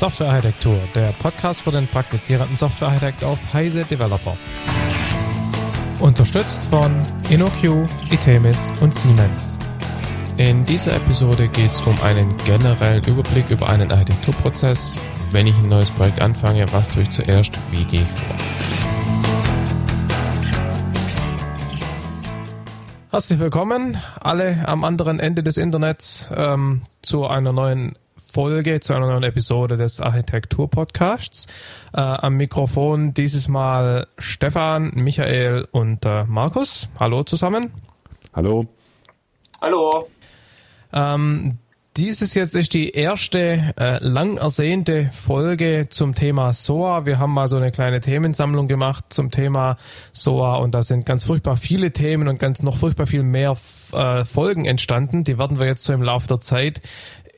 Softwarearchitektur, der Podcast für den praktizierenden Softwarearchitekt auf Heise Developer. Unterstützt von InnoQ, Itemis und Siemens. In dieser Episode geht es um einen generellen Überblick über einen Architekturprozess. Wenn ich ein neues Projekt anfange, was tue ich zuerst, wie gehe ich vor? Herzlich willkommen, alle am anderen Ende des Internets, ähm, zu einer neuen Folge, zu einer neuen Episode des Architektur-Podcasts. Äh, am Mikrofon dieses Mal Stefan, Michael und äh, Markus. Hallo zusammen. Hallo. Hallo. Ähm, dieses jetzt ist die erste äh, lang ersehnte Folge zum Thema SOA. Wir haben mal so eine kleine Themensammlung gemacht zum Thema SOA und da sind ganz furchtbar viele Themen und ganz noch furchtbar viel mehr äh, Folgen entstanden. Die werden wir jetzt so im Laufe der Zeit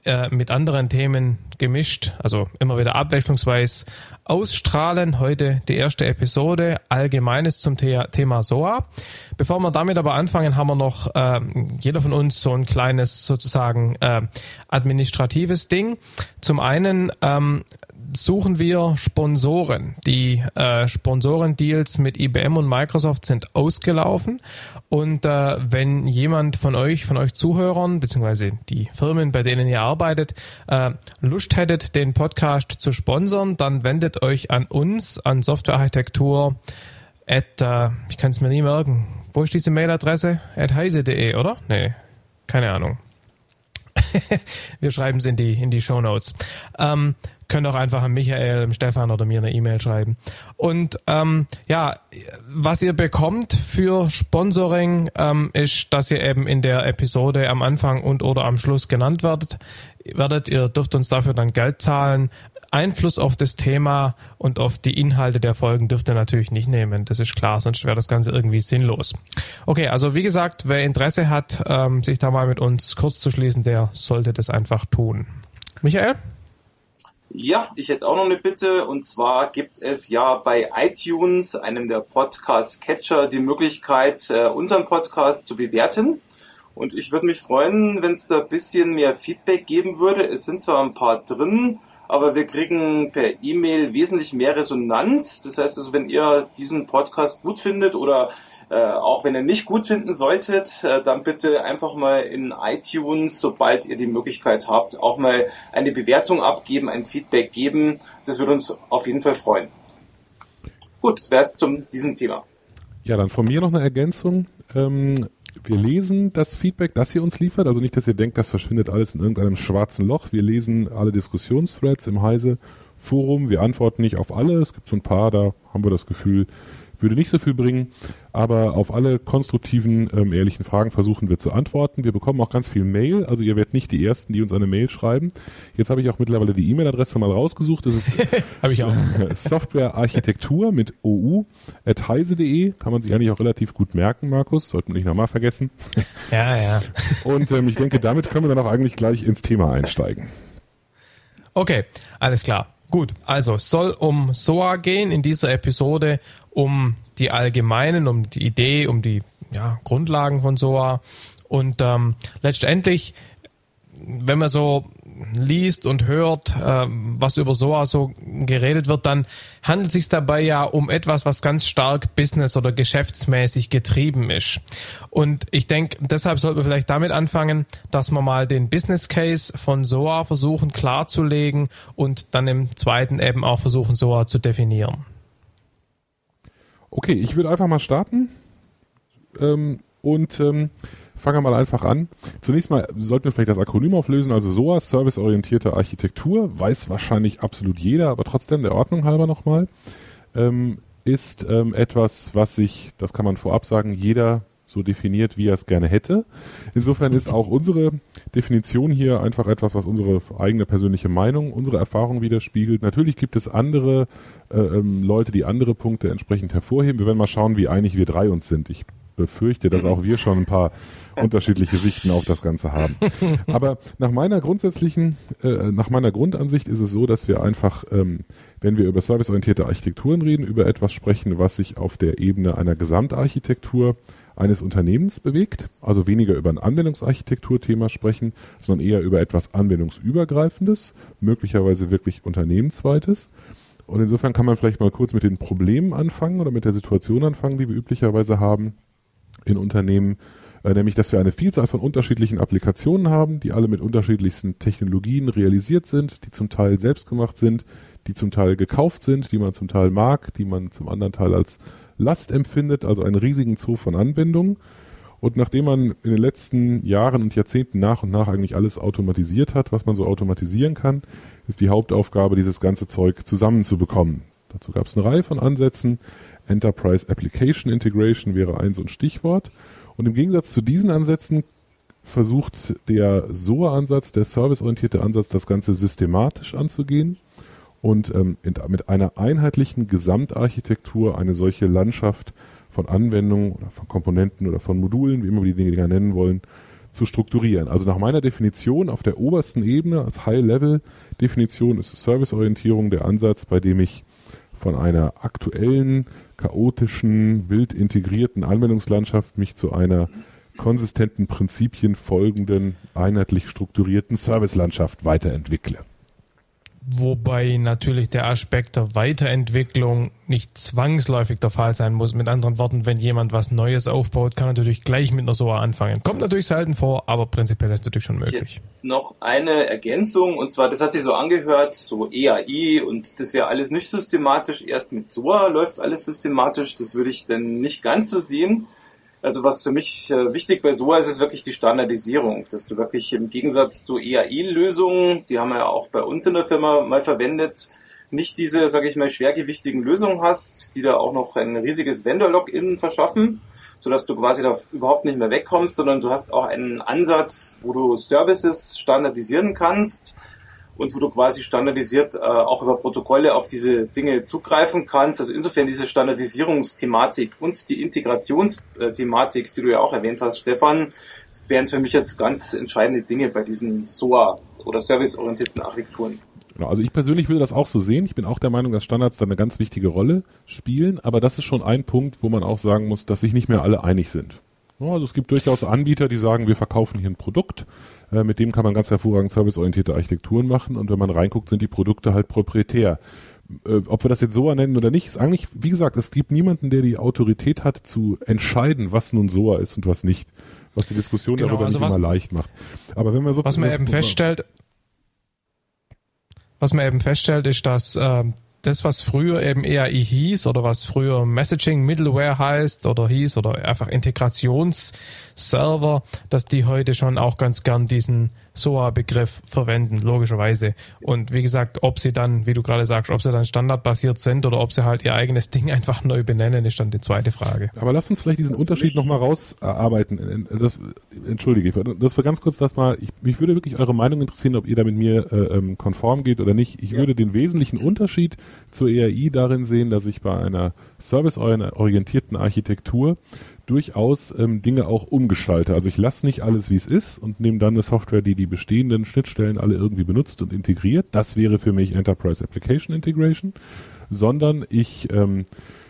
äh, mit anderen Themen gemischt, also immer wieder abwechslungsweise ausstrahlen. Heute die erste Episode, Allgemeines zum The Thema SOA. Bevor wir damit aber anfangen, haben wir noch äh, jeder von uns so ein kleines sozusagen äh, administratives Ding. Zum einen ähm, suchen wir Sponsoren. Die äh, Sponsorendeals mit IBM und Microsoft sind ausgelaufen. Und äh, wenn jemand von euch, von euch Zuhörern, beziehungsweise die Firmen, bei denen ihr arbeitet, äh, Lust hättet, den Podcast zu sponsern, dann wendet euch an uns, an Softwarearchitektur at, äh, ich kann es mir nie merken. Wo ist diese Mailadresse? at heise.de, oder? Nee, keine Ahnung. Wir schreiben es in die, in die Show Notes. Ähm, könnt auch einfach an Michael, Stefan oder mir eine E-Mail schreiben. Und ähm, ja, was ihr bekommt für Sponsoring ähm, ist, dass ihr eben in der Episode am Anfang und oder am Schluss genannt werdet. werdet. Ihr dürft uns dafür dann Geld zahlen. Einfluss auf das Thema und auf die Inhalte der Folgen dürft ihr natürlich nicht nehmen. Das ist klar, sonst wäre das Ganze irgendwie sinnlos. Okay, also wie gesagt, wer Interesse hat, ähm, sich da mal mit uns kurz zu schließen, der sollte das einfach tun. Michael? Ja, ich hätte auch noch eine Bitte. Und zwar gibt es ja bei iTunes, einem der Podcast-Catcher, die Möglichkeit, äh, unseren Podcast zu bewerten. Und ich würde mich freuen, wenn es da ein bisschen mehr Feedback geben würde. Es sind zwar ein paar drin, aber wir kriegen per E-Mail wesentlich mehr Resonanz. Das heißt also, wenn ihr diesen Podcast gut findet oder äh, auch wenn ihr nicht gut finden solltet, äh, dann bitte einfach mal in iTunes, sobald ihr die Möglichkeit habt, auch mal eine Bewertung abgeben, ein Feedback geben. Das würde uns auf jeden Fall freuen. Gut, das wäre es zum diesem Thema. Ja, dann von mir noch eine Ergänzung. Ähm, wir lesen das Feedback, das ihr uns liefert. Also nicht, dass ihr denkt, das verschwindet alles in irgendeinem schwarzen Loch. Wir lesen alle Diskussionsthreads im Heise Forum. Wir antworten nicht auf alle. Es gibt so ein paar, da haben wir das Gefühl, würde nicht so viel bringen, aber auf alle konstruktiven, ähm, ehrlichen Fragen versuchen wir zu antworten. Wir bekommen auch ganz viel Mail, also ihr werdet nicht die Ersten, die uns eine Mail schreiben. Jetzt habe ich auch mittlerweile die E-Mail-Adresse mal rausgesucht. Das ist ich auch. Softwarearchitektur mit ou at heise.de. Kann man sich eigentlich auch relativ gut merken, Markus. Sollten wir nicht nochmal vergessen. Ja, ja. Und ähm, ich denke, damit können wir dann auch eigentlich gleich ins Thema einsteigen. Okay, alles klar. Gut, also soll um SOA gehen in dieser Episode, um die allgemeinen, um die Idee, um die ja, Grundlagen von SOA. Und ähm, letztendlich, wenn man so liest und hört, äh, was über SOA so geredet wird, dann handelt es sich dabei ja um etwas, was ganz stark business- oder geschäftsmäßig getrieben ist. Und ich denke, deshalb sollten wir vielleicht damit anfangen, dass wir mal den Business Case von SOA versuchen klarzulegen und dann im zweiten eben auch versuchen, SOA zu definieren. Okay, ich würde einfach mal starten. Ähm, und ähm, fangen wir mal einfach an. Zunächst mal sollten wir vielleicht das Akronym auflösen, also SOA, serviceorientierte Architektur, weiß wahrscheinlich absolut jeder, aber trotzdem der Ordnung halber nochmal, ähm, ist ähm, etwas, was sich, das kann man vorab sagen, jeder so definiert, wie er es gerne hätte. Insofern ist auch unsere Definition hier einfach etwas, was unsere eigene persönliche Meinung, unsere Erfahrung widerspiegelt. Natürlich gibt es andere äh, ähm, Leute, die andere Punkte entsprechend hervorheben. Wir werden mal schauen, wie einig wir drei uns sind. Ich befürchte, dass auch wir schon ein paar unterschiedliche Sichten auf das Ganze haben. Aber nach meiner grundsätzlichen, äh, nach meiner Grundansicht ist es so, dass wir einfach, ähm, wenn wir über serviceorientierte Architekturen reden, über etwas sprechen, was sich auf der Ebene einer Gesamtarchitektur eines Unternehmens bewegt, also weniger über ein Anwendungsarchitekturthema sprechen, sondern eher über etwas Anwendungsübergreifendes, möglicherweise wirklich unternehmensweites. Und insofern kann man vielleicht mal kurz mit den Problemen anfangen oder mit der Situation anfangen, die wir üblicherweise haben in Unternehmen, äh, nämlich dass wir eine Vielzahl von unterschiedlichen Applikationen haben, die alle mit unterschiedlichsten Technologien realisiert sind, die zum Teil selbst gemacht sind, die zum Teil gekauft sind, die man zum Teil mag, die man zum anderen Teil als Last empfindet, also einen riesigen Zoo von Anwendungen. Und nachdem man in den letzten Jahren und Jahrzehnten nach und nach eigentlich alles automatisiert hat, was man so automatisieren kann, ist die Hauptaufgabe, dieses ganze Zeug zusammenzubekommen. Dazu gab es eine Reihe von Ansätzen. Enterprise Application Integration wäre ein so ein Stichwort. Und im Gegensatz zu diesen Ansätzen versucht der SOA-Ansatz, der serviceorientierte Ansatz, das Ganze systematisch anzugehen und ähm, mit einer einheitlichen Gesamtarchitektur eine solche Landschaft von Anwendungen oder von Komponenten oder von Modulen, wie immer wir die Dinge nennen wollen, zu strukturieren. Also nach meiner Definition auf der obersten Ebene als High-Level-Definition ist Serviceorientierung der Ansatz, bei dem ich von einer aktuellen, chaotischen, wild integrierten Anwendungslandschaft mich zu einer konsistenten Prinzipien folgenden, einheitlich strukturierten Servicelandschaft weiterentwickle. Wobei natürlich der Aspekt der Weiterentwicklung nicht zwangsläufig der Fall sein muss. Mit anderen Worten, wenn jemand was Neues aufbaut, kann er natürlich gleich mit einer SOA anfangen. Kommt natürlich selten vor, aber prinzipiell ist natürlich schon möglich. Noch eine Ergänzung, und zwar, das hat sich so angehört, so EAI und das wäre alles nicht systematisch. Erst mit SOA läuft alles systematisch. Das würde ich dann nicht ganz so sehen. Also was für mich äh, wichtig bei SOA ist, ist wirklich die Standardisierung, dass du wirklich im Gegensatz zu EAI-Lösungen, die haben wir ja auch bei uns in der Firma mal verwendet, nicht diese, sage ich mal, schwergewichtigen Lösungen hast, die da auch noch ein riesiges Vendor-Login verschaffen, sodass du quasi da überhaupt nicht mehr wegkommst, sondern du hast auch einen Ansatz, wo du Services standardisieren kannst, und wo du quasi standardisiert äh, auch über Protokolle auf diese Dinge zugreifen kannst. Also insofern diese Standardisierungsthematik und die Integrationsthematik, die du ja auch erwähnt hast, Stefan, wären für mich jetzt ganz entscheidende Dinge bei diesen SOA oder serviceorientierten Architekturen. Genau, also ich persönlich würde das auch so sehen. Ich bin auch der Meinung, dass Standards da eine ganz wichtige Rolle spielen, aber das ist schon ein Punkt, wo man auch sagen muss, dass sich nicht mehr alle einig sind. Also es gibt durchaus Anbieter, die sagen, wir verkaufen hier ein Produkt, äh, mit dem kann man ganz hervorragend serviceorientierte Architekturen machen und wenn man reinguckt, sind die Produkte halt proprietär. Äh, ob wir das jetzt SOA nennen oder nicht, ist eigentlich, wie gesagt, es gibt niemanden, der die Autorität hat zu entscheiden, was nun SOA ist und was nicht, was die Diskussion genau, darüber also nicht was, immer leicht macht. Aber wenn man so was man eben feststellt, was man eben feststellt, ist, dass äh, das, was früher eben EAI hieß oder was früher Messaging Middleware heißt oder hieß oder einfach Integrationsserver, dass die heute schon auch ganz gern diesen SOA-Begriff verwenden, logischerweise. Und wie gesagt, ob sie dann, wie du gerade sagst, ob sie dann standardbasiert sind oder ob sie halt ihr eigenes Ding einfach neu benennen, ist dann die zweite Frage. Aber lass uns vielleicht diesen das Unterschied nochmal rausarbeiten. Das, entschuldige, das war ganz kurz das mal, ich, mich würde wirklich eure Meinung interessieren, ob ihr da mit mir äh, ähm, konform geht oder nicht. Ich ja. würde den wesentlichen Unterschied zur EAI darin sehen, dass ich bei einer serviceorientierten Architektur durchaus ähm, Dinge auch umgestalte. Also ich lasse nicht alles, wie es ist und nehme dann eine Software, die die bestehenden Schnittstellen alle irgendwie benutzt und integriert. Das wäre für mich Enterprise Application Integration. Sondern ich ähm,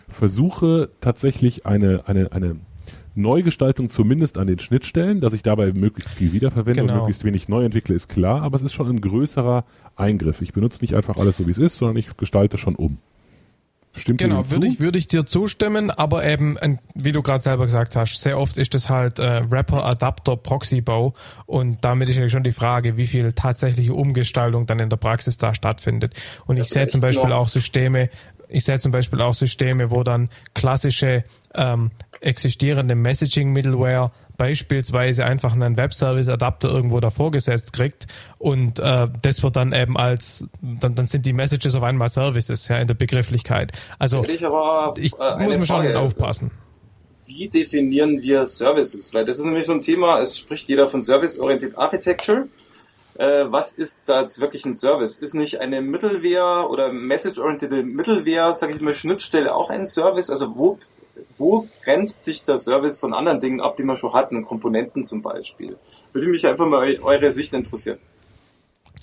versuche tatsächlich eine, eine, eine Neugestaltung zumindest an den Schnittstellen, dass ich dabei möglichst viel wiederverwende genau. und möglichst wenig neu entwickle, ist klar, aber es ist schon ein größerer Eingriff. Ich benutze nicht einfach alles so, wie es ist, sondern ich gestalte schon um. Stimmt genau, würde ich, würde ich dir zustimmen, aber eben, wie du gerade selber gesagt hast, sehr oft ist das halt äh, Wrapper, Adapter, Proxy-Bau und damit ist ja schon die Frage, wie viel tatsächliche Umgestaltung dann in der Praxis da stattfindet. Und ich sehe zum Beispiel auch Systeme, ich sehe zum Beispiel auch Systeme, wo dann klassische ähm, existierende Messaging-Middleware beispielsweise einfach einen Webservice-Adapter irgendwo davor gesetzt kriegt und äh, das wird dann eben als, dann, dann sind die Messages auf einmal Services ja, in der Begrifflichkeit. Also ich, aber, ich äh, muss mir schon aufpassen. Wie definieren wir Services? Weil das ist nämlich so ein Thema, es spricht jeder von Service-Oriented Architecture. Äh, was ist da wirklich ein Service? Ist nicht eine Middleware oder Message-orientierte Middleware, sage ich mal, Schnittstelle auch ein Service? Also wo wo grenzt sich der Service von anderen Dingen ab, die wir schon hatten, Komponenten zum Beispiel? Würde mich einfach mal eure Sicht interessieren.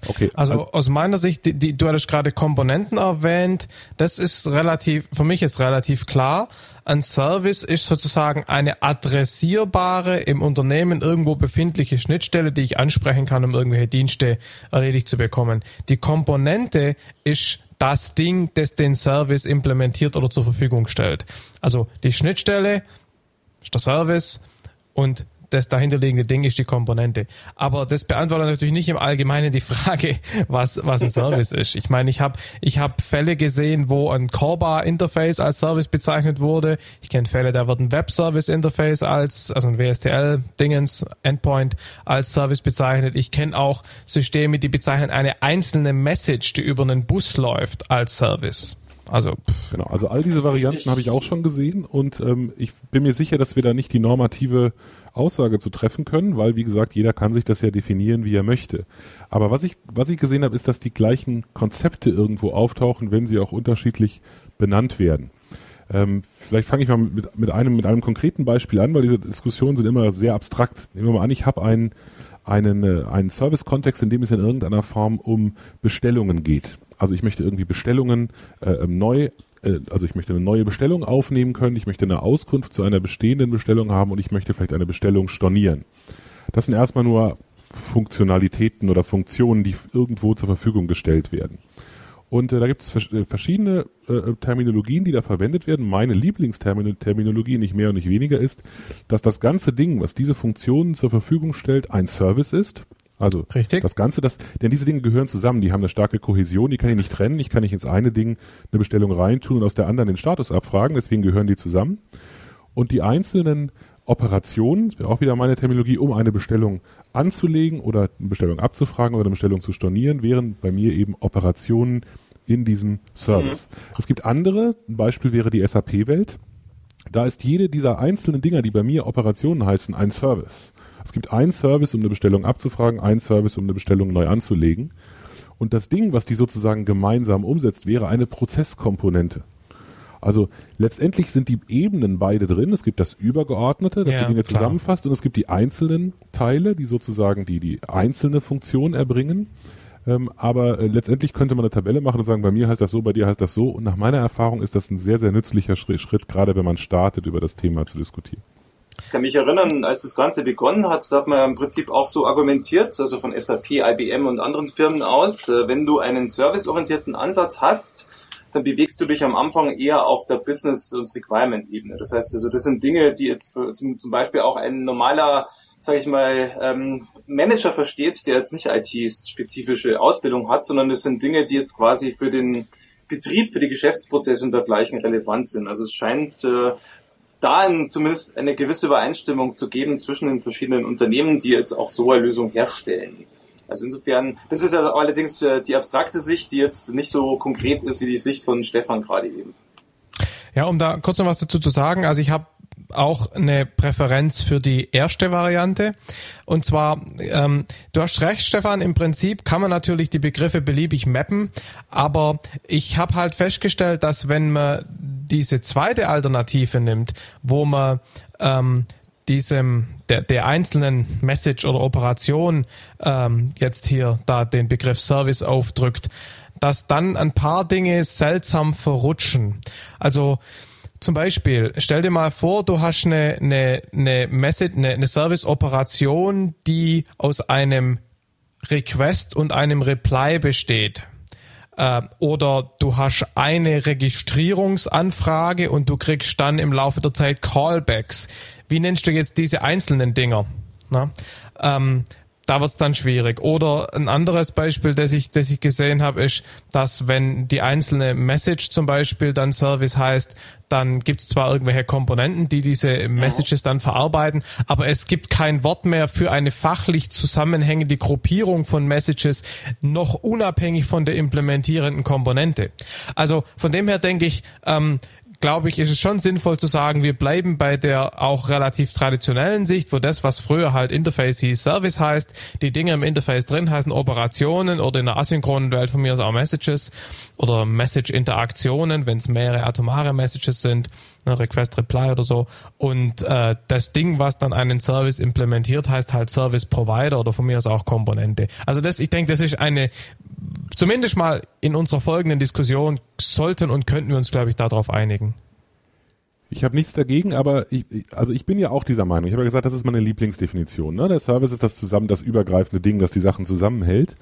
Okay. Also aus meiner Sicht, die, die, du hattest gerade Komponenten erwähnt, das ist relativ, für mich ist relativ klar. Ein Service ist sozusagen eine adressierbare, im Unternehmen irgendwo befindliche Schnittstelle, die ich ansprechen kann, um irgendwelche Dienste erledigt zu bekommen. Die Komponente ist das Ding, das den Service implementiert oder zur Verfügung stellt. Also die Schnittstelle ist der Service und das dahinterliegende Ding ist die Komponente. Aber das beantwortet natürlich nicht im Allgemeinen die Frage, was, was ein Service ist. Ich meine, ich habe ich hab Fälle gesehen, wo ein Corba-Interface als Service bezeichnet wurde. Ich kenne Fälle, da wird ein Web-Service-Interface als, also ein WSTL-Dingens, Endpoint als Service bezeichnet. Ich kenne auch Systeme, die bezeichnen eine einzelne Message, die über einen Bus läuft, als Service. Also pff. genau, also all diese Varianten habe ich auch schon gesehen und ähm, ich bin mir sicher, dass wir da nicht die normative Aussage zu treffen können, weil wie gesagt, jeder kann sich das ja definieren, wie er möchte. Aber was ich was ich gesehen habe, ist, dass die gleichen Konzepte irgendwo auftauchen, wenn sie auch unterschiedlich benannt werden. Ähm, vielleicht fange ich mal mit, mit einem mit einem konkreten Beispiel an, weil diese Diskussionen sind immer sehr abstrakt. Nehmen wir mal an, ich habe einen einen, äh, einen Service-Kontext, in dem es in irgendeiner Form um Bestellungen geht. Also ich möchte irgendwie Bestellungen äh, ähm, neu, äh, also ich möchte eine neue Bestellung aufnehmen können, ich möchte eine Auskunft zu einer bestehenden Bestellung haben und ich möchte vielleicht eine Bestellung stornieren. Das sind erstmal nur Funktionalitäten oder Funktionen, die irgendwo zur Verfügung gestellt werden. Und äh, da gibt es vers äh, verschiedene äh, Terminologien, die da verwendet werden. Meine Lieblingsterminologie, nicht mehr und nicht weniger, ist, dass das ganze Ding, was diese Funktionen zur Verfügung stellt, ein Service ist. Also Richtig. das Ganze, das, denn diese Dinge gehören zusammen, die haben eine starke Kohäsion, die kann ich nicht trennen. Ich kann nicht ins eine Ding eine Bestellung reintun und aus der anderen den Status abfragen, deswegen gehören die zusammen. Und die einzelnen Operationen, auch wieder meine Terminologie, um eine Bestellung anzulegen oder eine Bestellung abzufragen oder eine Bestellung zu stornieren, wären bei mir eben Operationen in diesem Service. Mhm. Es gibt andere, ein Beispiel wäre die SAP-Welt. Da ist jede dieser einzelnen Dinger, die bei mir Operationen heißen, ein Service. Es gibt einen Service, um eine Bestellung abzufragen, einen Service, um eine Bestellung neu anzulegen. Und das Ding, was die sozusagen gemeinsam umsetzt, wäre eine Prozesskomponente. Also letztendlich sind die Ebenen beide drin. Es gibt das Übergeordnete, das ja, die Dinge klar. zusammenfasst, und es gibt die einzelnen Teile, die sozusagen die, die einzelne Funktion erbringen. Ähm, aber äh, letztendlich könnte man eine Tabelle machen und sagen, bei mir heißt das so, bei dir heißt das so. Und nach meiner Erfahrung ist das ein sehr, sehr nützlicher Schritt, Schritt gerade wenn man startet, über das Thema zu diskutieren. Ich kann mich erinnern, als das Ganze begonnen hat, da hat man ja im Prinzip auch so argumentiert, also von SAP, IBM und anderen Firmen aus, äh, wenn du einen serviceorientierten Ansatz hast, dann bewegst du dich am Anfang eher auf der Business- und Requirement-Ebene. Das heißt also, das sind Dinge, die jetzt zum, zum Beispiel auch ein normaler, sage ich mal, ähm, Manager versteht, der jetzt nicht IT-spezifische Ausbildung hat, sondern das sind Dinge, die jetzt quasi für den Betrieb, für die Geschäftsprozesse und dergleichen relevant sind. Also es scheint äh, da in, zumindest eine gewisse Übereinstimmung zu geben zwischen den verschiedenen Unternehmen, die jetzt auch so eine Lösung herstellen. Also insofern, das ist ja allerdings äh, die abstrakte Sicht, die jetzt nicht so konkret ist wie die Sicht von Stefan gerade eben. Ja, um da kurz noch was dazu zu sagen, also ich habe auch eine Präferenz für die erste Variante. Und zwar, ähm, du hast recht, Stefan, im Prinzip kann man natürlich die Begriffe beliebig mappen, aber ich habe halt festgestellt, dass wenn man diese zweite Alternative nimmt, wo man ähm, diesem der, der einzelnen Message oder Operation ähm, jetzt hier da den Begriff Service aufdrückt, dass dann ein paar Dinge seltsam verrutschen. Also zum Beispiel, stell dir mal vor, du hast eine, eine, eine Message, eine, eine Service-Operation, die aus einem Request und einem Reply besteht. Äh, oder du hast eine Registrierungsanfrage und du kriegst dann im Laufe der Zeit Callbacks. Wie nennst du jetzt diese einzelnen Dinger? Na? Ähm, da wird es dann schwierig. Oder ein anderes Beispiel, das ich, das ich gesehen habe, ist, dass wenn die einzelne Message zum Beispiel dann Service heißt, dann gibt es zwar irgendwelche Komponenten, die diese Messages dann verarbeiten, aber es gibt kein Wort mehr für eine fachlich zusammenhängende Gruppierung von Messages, noch unabhängig von der implementierenden Komponente. Also von dem her denke ich, ähm, glaube ich, ist es schon sinnvoll zu sagen, wir bleiben bei der auch relativ traditionellen Sicht, wo das, was früher halt Interface hieß, Service heißt, die Dinge im Interface drin heißen Operationen oder in der asynchronen Welt von mir aus auch Messages oder Message-Interaktionen, wenn es mehrere atomare Messages sind, Request Reply oder so. Und äh, das Ding, was dann einen Service implementiert, heißt halt Service Provider oder von mir aus auch Komponente. Also das, ich denke, das ist eine zumindest mal in unserer folgenden Diskussion sollten und könnten wir uns, glaube ich, darauf einigen. Ich habe nichts dagegen, aber ich, also ich bin ja auch dieser Meinung. Ich habe ja gesagt, das ist meine Lieblingsdefinition. Ne? Der Service ist das zusammen, das übergreifende Ding, das die Sachen zusammenhält.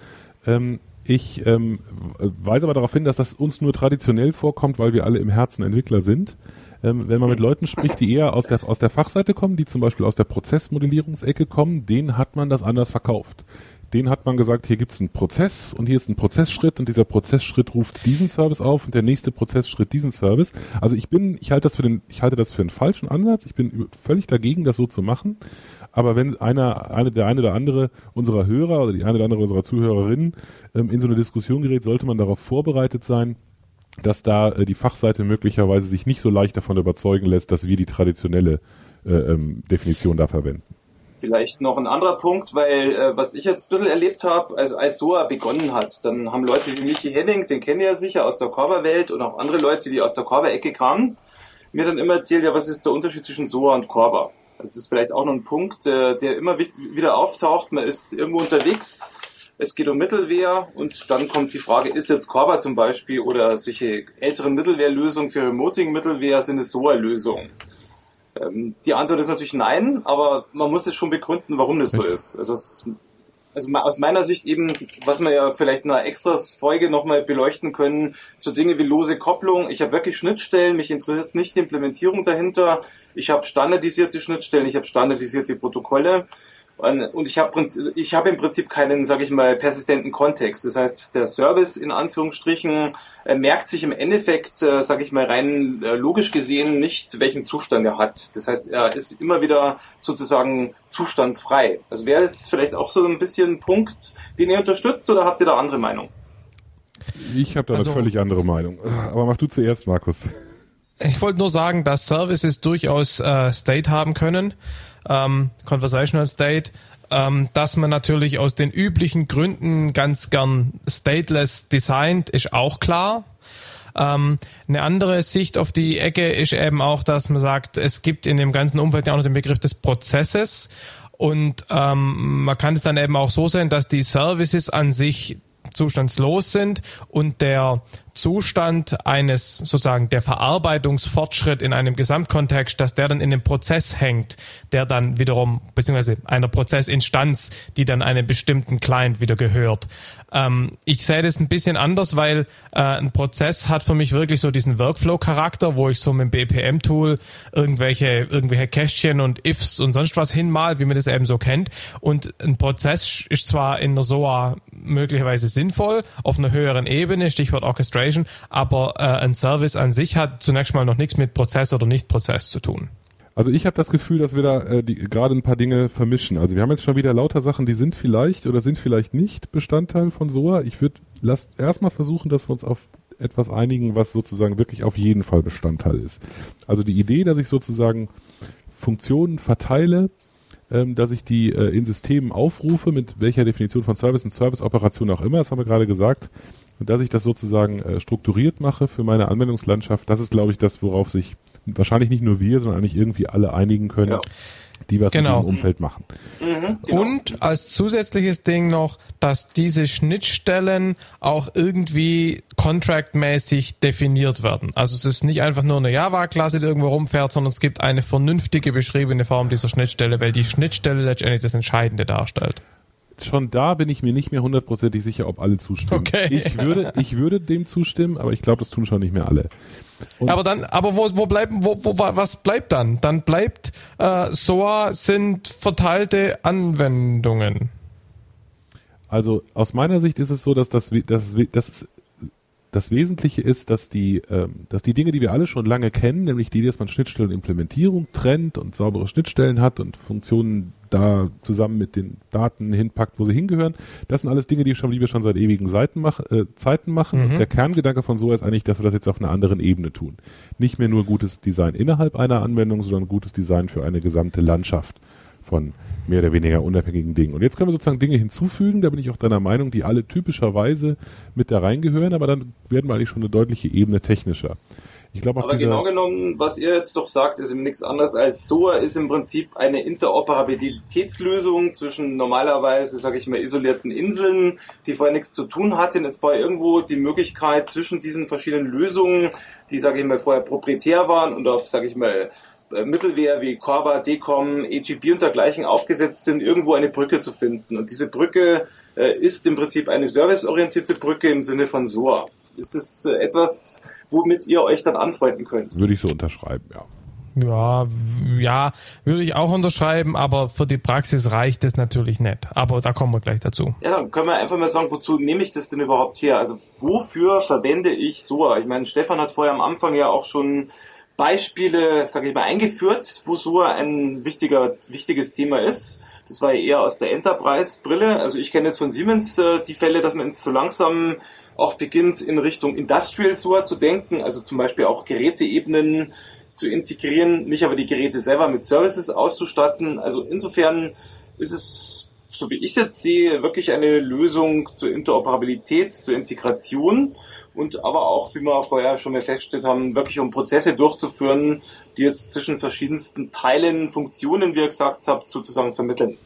Ähm, ich ähm, weise aber darauf hin, dass das uns nur traditionell vorkommt, weil wir alle im Herzen Entwickler sind. Ähm, wenn man mit Leuten spricht, die eher aus der, aus der Fachseite kommen, die zum Beispiel aus der Prozessmodellierungsecke kommen, denen hat man das anders verkauft den hat man gesagt, hier gibt's einen Prozess und hier ist ein Prozessschritt und dieser Prozessschritt ruft diesen Service auf und der nächste Prozessschritt diesen Service. Also ich bin, ich halte das für den, ich halte das für einen falschen Ansatz. Ich bin völlig dagegen, das so zu machen. Aber wenn einer, eine, der eine oder andere unserer Hörer oder die eine oder andere unserer Zuhörerinnen ähm, in so eine Diskussion gerät, sollte man darauf vorbereitet sein, dass da äh, die Fachseite möglicherweise sich nicht so leicht davon überzeugen lässt, dass wir die traditionelle äh, ähm, Definition da verwenden. Vielleicht noch ein anderer Punkt, weil äh, was ich jetzt ein bisschen erlebt habe, also als SOA begonnen hat, dann haben Leute wie Michi Henning, den kennen ja sicher aus der Korba-Welt und auch andere Leute, die aus der Korba-Ecke kamen, mir dann immer erzählt, ja, was ist der Unterschied zwischen SOA und Korba? Also das ist vielleicht auch noch ein Punkt, äh, der immer wieder auftaucht. Man ist irgendwo unterwegs, es geht um Mittelwehr und dann kommt die Frage, ist jetzt Korba zum Beispiel oder solche älteren Mittelwehrlösungen für Remoting-Mittelwehr sind es SOA-Lösungen? Ähm, die Antwort ist natürlich nein, aber man muss es schon begründen, warum das so ist. Also, also aus meiner Sicht eben, was wir ja vielleicht in einer extra Folge nochmal beleuchten können, so Dinge wie lose Kopplung. Ich habe wirklich Schnittstellen, mich interessiert nicht die Implementierung dahinter. Ich habe standardisierte Schnittstellen, ich habe standardisierte Protokolle. Und ich habe ich hab im Prinzip keinen, sage ich mal, persistenten Kontext. Das heißt, der Service in Anführungsstrichen äh, merkt sich im Endeffekt, äh, sage ich mal, rein äh, logisch gesehen nicht, welchen Zustand er hat. Das heißt, er ist immer wieder sozusagen zustandsfrei. Also wäre das vielleicht auch so ein bisschen ein Punkt, den ihr unterstützt oder habt ihr da andere Meinung? Ich habe da also, eine völlig andere Meinung. Aber mach du zuerst, Markus. Ich wollte nur sagen, dass Services durchaus äh, State haben können ähm, Conversational State, ähm, dass man natürlich aus den üblichen Gründen ganz gern stateless designt, ist auch klar. Ähm, eine andere Sicht auf die Ecke ist eben auch, dass man sagt, es gibt in dem ganzen Umfeld ja auch noch den Begriff des Prozesses. Und ähm, man kann es dann eben auch so sehen, dass die Services an sich zustandslos sind und der Zustand eines sozusagen der Verarbeitungsfortschritt in einem Gesamtkontext, dass der dann in dem Prozess hängt, der dann wiederum, beziehungsweise einer Prozessinstanz, die dann einem bestimmten Client wieder gehört. Ähm, ich sehe das ein bisschen anders, weil äh, ein Prozess hat für mich wirklich so diesen Workflow-Charakter, wo ich so mit dem BPM-Tool irgendwelche, irgendwelche Kästchen und Ifs und sonst was hinmal, wie man das eben so kennt. Und ein Prozess ist zwar in der SOA möglicherweise sinnvoll, auf einer höheren Ebene, Stichwort Orchestration, aber äh, ein Service an sich hat zunächst mal noch nichts mit Prozess oder Nicht-Prozess zu tun. Also ich habe das Gefühl, dass wir da äh, gerade ein paar Dinge vermischen. Also wir haben jetzt schon wieder lauter Sachen, die sind vielleicht oder sind vielleicht nicht Bestandteil von SOA. Ich würde erstmal versuchen, dass wir uns auf etwas einigen, was sozusagen wirklich auf jeden Fall Bestandteil ist. Also die Idee, dass ich sozusagen Funktionen verteile, ähm, dass ich die äh, in Systemen aufrufe, mit welcher Definition von Service und Service-Operation auch immer, das haben wir gerade gesagt, und dass ich das sozusagen äh, strukturiert mache für meine Anwendungslandschaft, das ist, glaube ich, das, worauf sich wahrscheinlich nicht nur wir, sondern eigentlich irgendwie alle einigen können. Ja die was genau. in diesem Umfeld machen. Mhm, genau. Und als zusätzliches Ding noch, dass diese Schnittstellen auch irgendwie contractmäßig definiert werden. Also es ist nicht einfach nur eine Java-Klasse, die irgendwo rumfährt, sondern es gibt eine vernünftige beschriebene Form dieser Schnittstelle, weil die Schnittstelle letztendlich das Entscheidende darstellt schon da bin ich mir nicht mehr hundertprozentig sicher, ob alle zustimmen. Okay. Ich würde, ich würde dem zustimmen, aber ich glaube, das tun schon nicht mehr alle. Und aber dann, aber wo, wo bleiben, wo, wo, was bleibt dann? Dann bleibt äh, SOA sind verteilte Anwendungen. Also aus meiner Sicht ist es so, dass das, das, das, das Wesentliche ist, dass die, ähm, dass die Dinge, die wir alle schon lange kennen, nämlich die, dass man Schnittstellenimplementierung trennt und saubere Schnittstellen hat und Funktionen da zusammen mit den Daten hinpackt, wo sie hingehören. Das sind alles Dinge, die schon, die wir schon seit ewigen Seiten mach, äh, Zeiten machen. Mhm. der Kerngedanke von so ist eigentlich, dass wir das jetzt auf einer anderen Ebene tun. Nicht mehr nur gutes Design innerhalb einer Anwendung, sondern gutes Design für eine gesamte Landschaft von mehr oder weniger unabhängigen Dingen. Und jetzt können wir sozusagen Dinge hinzufügen, da bin ich auch deiner Meinung, die alle typischerweise mit da reingehören, aber dann werden wir eigentlich schon eine deutliche Ebene technischer. Ich glaube, Aber genau genommen, was ihr jetzt doch sagt, ist eben nichts anderes als SOA ist im Prinzip eine Interoperabilitätslösung zwischen normalerweise, sage ich mal, isolierten Inseln, die vorher nichts zu tun hatten. Jetzt war irgendwo die Möglichkeit zwischen diesen verschiedenen Lösungen, die, sage ich mal, vorher proprietär waren und auf, sage ich mal, äh, Mittelwehr wie Corba, Decom, EGB und dergleichen aufgesetzt sind, irgendwo eine Brücke zu finden. Und diese Brücke äh, ist im Prinzip eine serviceorientierte Brücke im Sinne von SOA. Ist das äh, etwas, womit ihr euch dann anfreunden könnt? Würde ich so unterschreiben, ja. Ja, ja, würde ich auch unterschreiben, aber für die Praxis reicht es natürlich nicht. Aber da kommen wir gleich dazu. Ja, dann können wir einfach mal sagen, wozu nehme ich das denn überhaupt her? Also wofür verwende ich SOA? Ich meine, Stefan hat vorher am Anfang ja auch schon Beispiele, sage ich mal, eingeführt, wo SOA ein wichtiger, wichtiges Thema ist. Das war eher aus der Enterprise-Brille. Also ich kenne jetzt von Siemens äh, die Fälle, dass man jetzt so langsam auch beginnt, in Richtung Industrial SOA zu denken, also zum Beispiel auch Geräteebenen zu integrieren, nicht aber die Geräte selber mit Services auszustatten. Also insofern ist es, so wie ich es jetzt sehe, wirklich eine Lösung zur Interoperabilität, zur Integration und aber auch, wie wir vorher schon mal festgestellt haben, wirklich um Prozesse durchzuführen, die jetzt zwischen verschiedensten Teilen, Funktionen, wie ihr gesagt habt, sozusagen vermitteln.